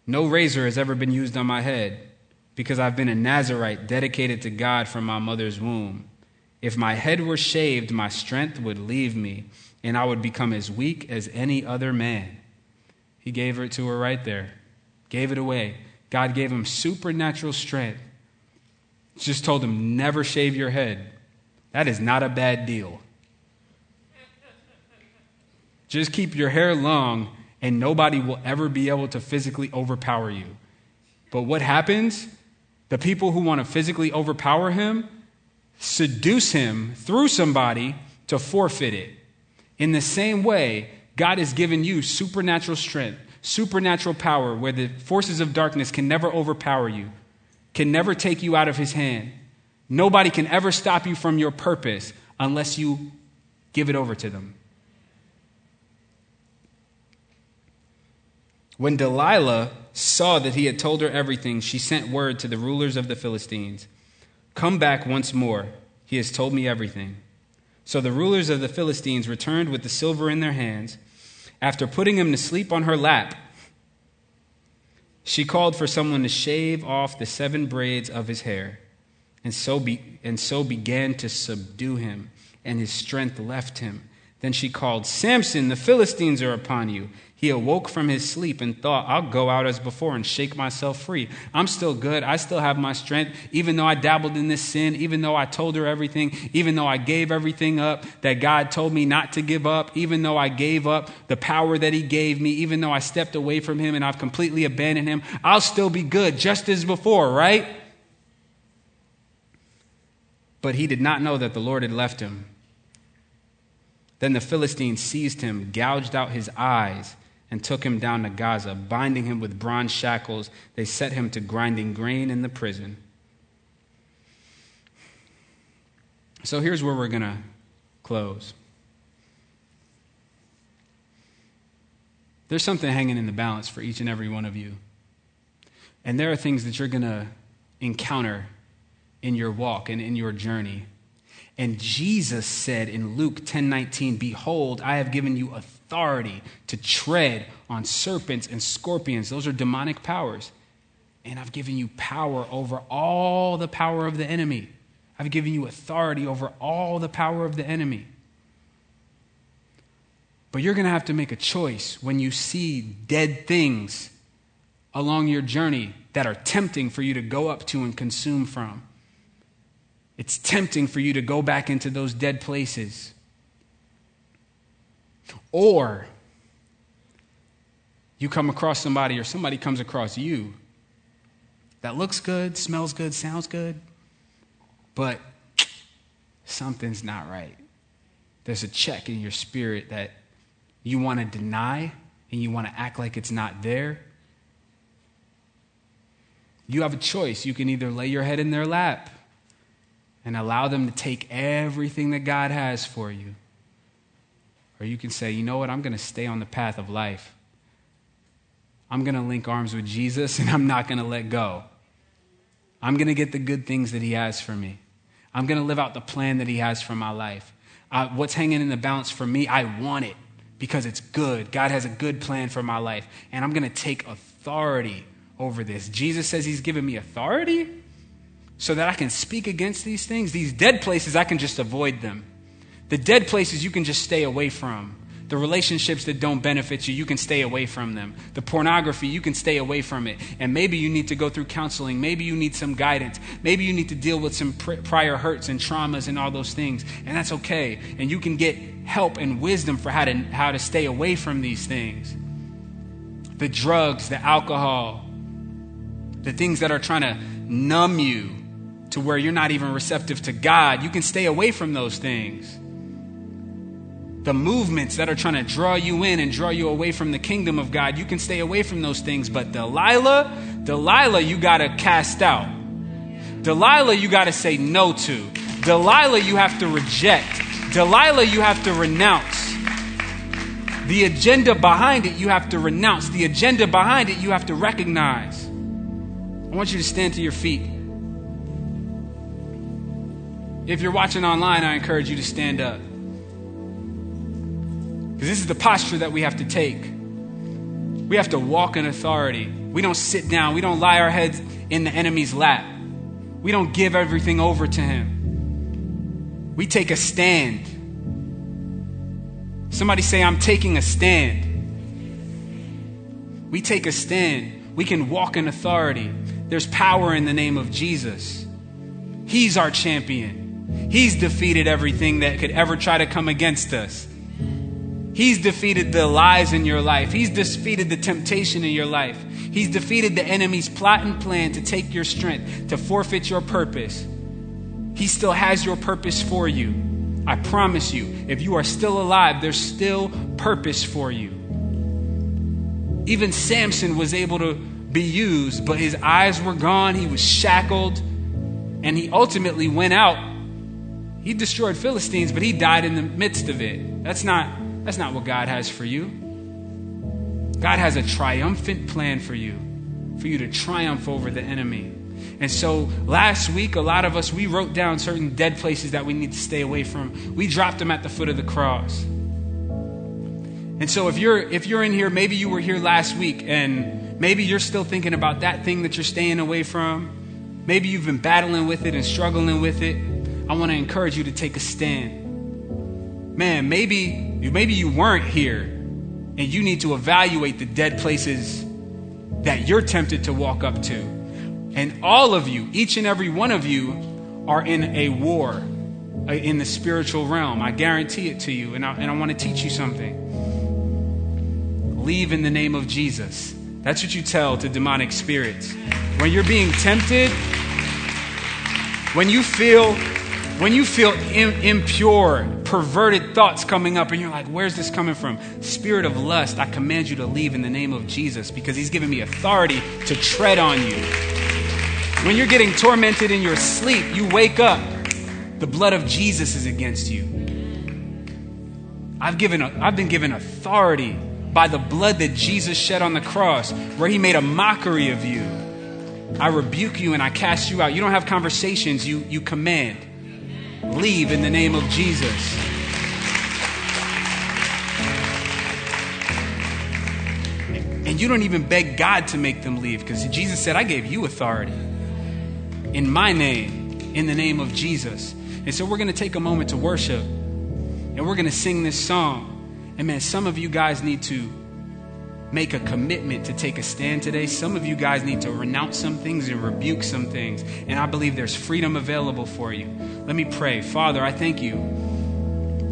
No razor has ever been used on my head because I've been a Nazarite dedicated to God from my mother's womb. If my head were shaved, my strength would leave me, and I would become as weak as any other man. He gave it to her right there, gave it away. God gave him supernatural strength. Just told him, never shave your head. That is not a bad deal. Just keep your hair long, and nobody will ever be able to physically overpower you. But what happens? The people who want to physically overpower him seduce him through somebody to forfeit it. In the same way, God has given you supernatural strength, supernatural power where the forces of darkness can never overpower you, can never take you out of his hand. Nobody can ever stop you from your purpose unless you give it over to them. When Delilah saw that he had told her everything, she sent word to the rulers of the Philistines Come back once more. He has told me everything. So the rulers of the Philistines returned with the silver in their hands. After putting him to sleep on her lap, she called for someone to shave off the seven braids of his hair, and so, be, and so began to subdue him, and his strength left him. Then she called, Samson, the Philistines are upon you. He awoke from his sleep and thought, I'll go out as before and shake myself free. I'm still good. I still have my strength. Even though I dabbled in this sin, even though I told her everything, even though I gave everything up that God told me not to give up, even though I gave up the power that He gave me, even though I stepped away from Him and I've completely abandoned Him, I'll still be good just as before, right? But he did not know that the Lord had left him. Then the Philistines seized him, gouged out his eyes and took him down to Gaza. Binding him with bronze shackles, they set him to grinding grain in the prison. So here's where we're going to close. There's something hanging in the balance for each and every one of you. And there are things that you're going to encounter in your walk and in your journey. And Jesus said in Luke 10:19, "Behold, I have given you authority to tread on serpents and scorpions. Those are demonic powers. And I've given you power over all the power of the enemy. I've given you authority over all the power of the enemy." But you're going to have to make a choice when you see dead things along your journey that are tempting for you to go up to and consume from. It's tempting for you to go back into those dead places. Or you come across somebody or somebody comes across you that looks good, smells good, sounds good, but something's not right. There's a check in your spirit that you want to deny and you want to act like it's not there. You have a choice. You can either lay your head in their lap and allow them to take everything that God has for you. Or you can say, you know what, I'm going to stay on the path of life. I'm going to link arms with Jesus and I'm not going to let go. I'm going to get the good things that He has for me. I'm going to live out the plan that He has for my life. What's hanging in the balance for me, I want it because it's good. God has a good plan for my life. And I'm going to take authority over this. Jesus says He's given me authority so that I can speak against these things. These dead places, I can just avoid them. The dead places, you can just stay away from. The relationships that don't benefit you, you can stay away from them. The pornography, you can stay away from it. And maybe you need to go through counseling. Maybe you need some guidance. Maybe you need to deal with some prior hurts and traumas and all those things. And that's okay. And you can get help and wisdom for how to, how to stay away from these things. The drugs, the alcohol, the things that are trying to numb you to where you're not even receptive to God, you can stay away from those things. The movements that are trying to draw you in and draw you away from the kingdom of God, you can stay away from those things. But Delilah, Delilah, you got to cast out. Delilah, you got to say no to. Delilah, you have to reject. Delilah, you have to renounce. The agenda behind it, you have to renounce. The agenda behind it, you have to recognize. I want you to stand to your feet. If you're watching online, I encourage you to stand up. Because this is the posture that we have to take. We have to walk in authority. We don't sit down, we don't lie our heads in the enemy's lap. We don't give everything over to him. We take a stand. Somebody say, I'm taking a stand. We take a stand. We can walk in authority. There's power in the name of Jesus. He's our champion. He's defeated everything that could ever try to come against us. He's defeated the lies in your life. He's defeated the temptation in your life. He's defeated the enemy's plot and plan to take your strength, to forfeit your purpose. He still has your purpose for you. I promise you, if you are still alive, there's still purpose for you. Even Samson was able to be used, but his eyes were gone. He was shackled, and he ultimately went out. He destroyed Philistines, but he died in the midst of it. That's not, that's not what God has for you. God has a triumphant plan for you, for you to triumph over the enemy. And so last week, a lot of us, we wrote down certain dead places that we need to stay away from. We dropped them at the foot of the cross. And so if you're if you're in here, maybe you were here last week and maybe you're still thinking about that thing that you're staying away from. Maybe you've been battling with it and struggling with it. I want to encourage you to take a stand. Man, maybe maybe you weren't here and you need to evaluate the dead places that you're tempted to walk up to. And all of you, each and every one of you, are in a war uh, in the spiritual realm. I guarantee it to you. And I, and I want to teach you something. Leave in the name of Jesus. That's what you tell to demonic spirits. When you're being tempted, when you feel when you feel impure, perverted thoughts coming up and you're like, where's this coming from? Spirit of lust, I command you to leave in the name of Jesus because he's given me authority to tread on you. When you're getting tormented in your sleep, you wake up. The blood of Jesus is against you. I've, given, I've been given authority by the blood that Jesus shed on the cross, where he made a mockery of you. I rebuke you and I cast you out. You don't have conversations, you, you command. Leave in the name of Jesus. And you don't even beg God to make them leave because Jesus said, I gave you authority in my name, in the name of Jesus. And so we're going to take a moment to worship and we're going to sing this song. And man, some of you guys need to make a commitment to take a stand today. Some of you guys need to renounce some things and rebuke some things. And I believe there's freedom available for you. Let me pray. Father, I thank you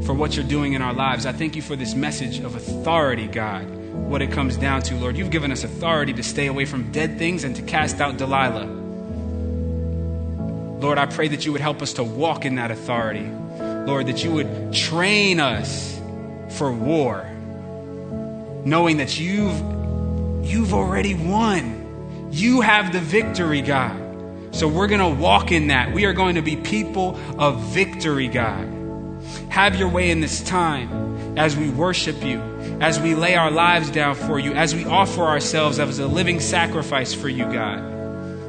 for what you're doing in our lives. I thank you for this message of authority, God. What it comes down to, Lord. You've given us authority to stay away from dead things and to cast out Delilah. Lord, I pray that you would help us to walk in that authority. Lord, that you would train us for war, knowing that you've, you've already won. You have the victory, God. So we're going to walk in that. We are going to be people of victory, God. Have your way in this time as we worship you, as we lay our lives down for you, as we offer ourselves as a living sacrifice for you, God.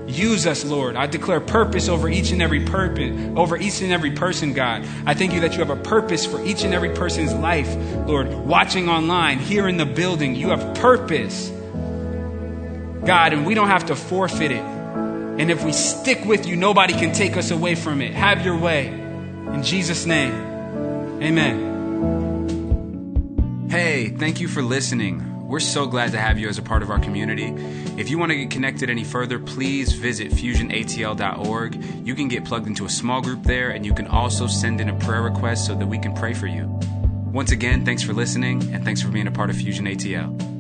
Use us, Lord. I declare purpose over each and every purpose, over each and every person, God. I thank you that you have a purpose for each and every person's life, Lord. Watching online, here in the building, you have purpose, God, and we don't have to forfeit it. And if we stick with you, nobody can take us away from it. Have your way. In Jesus' name, amen. Hey, thank you for listening. We're so glad to have you as a part of our community. If you want to get connected any further, please visit fusionatl.org. You can get plugged into a small group there, and you can also send in a prayer request so that we can pray for you. Once again, thanks for listening, and thanks for being a part of Fusion ATL.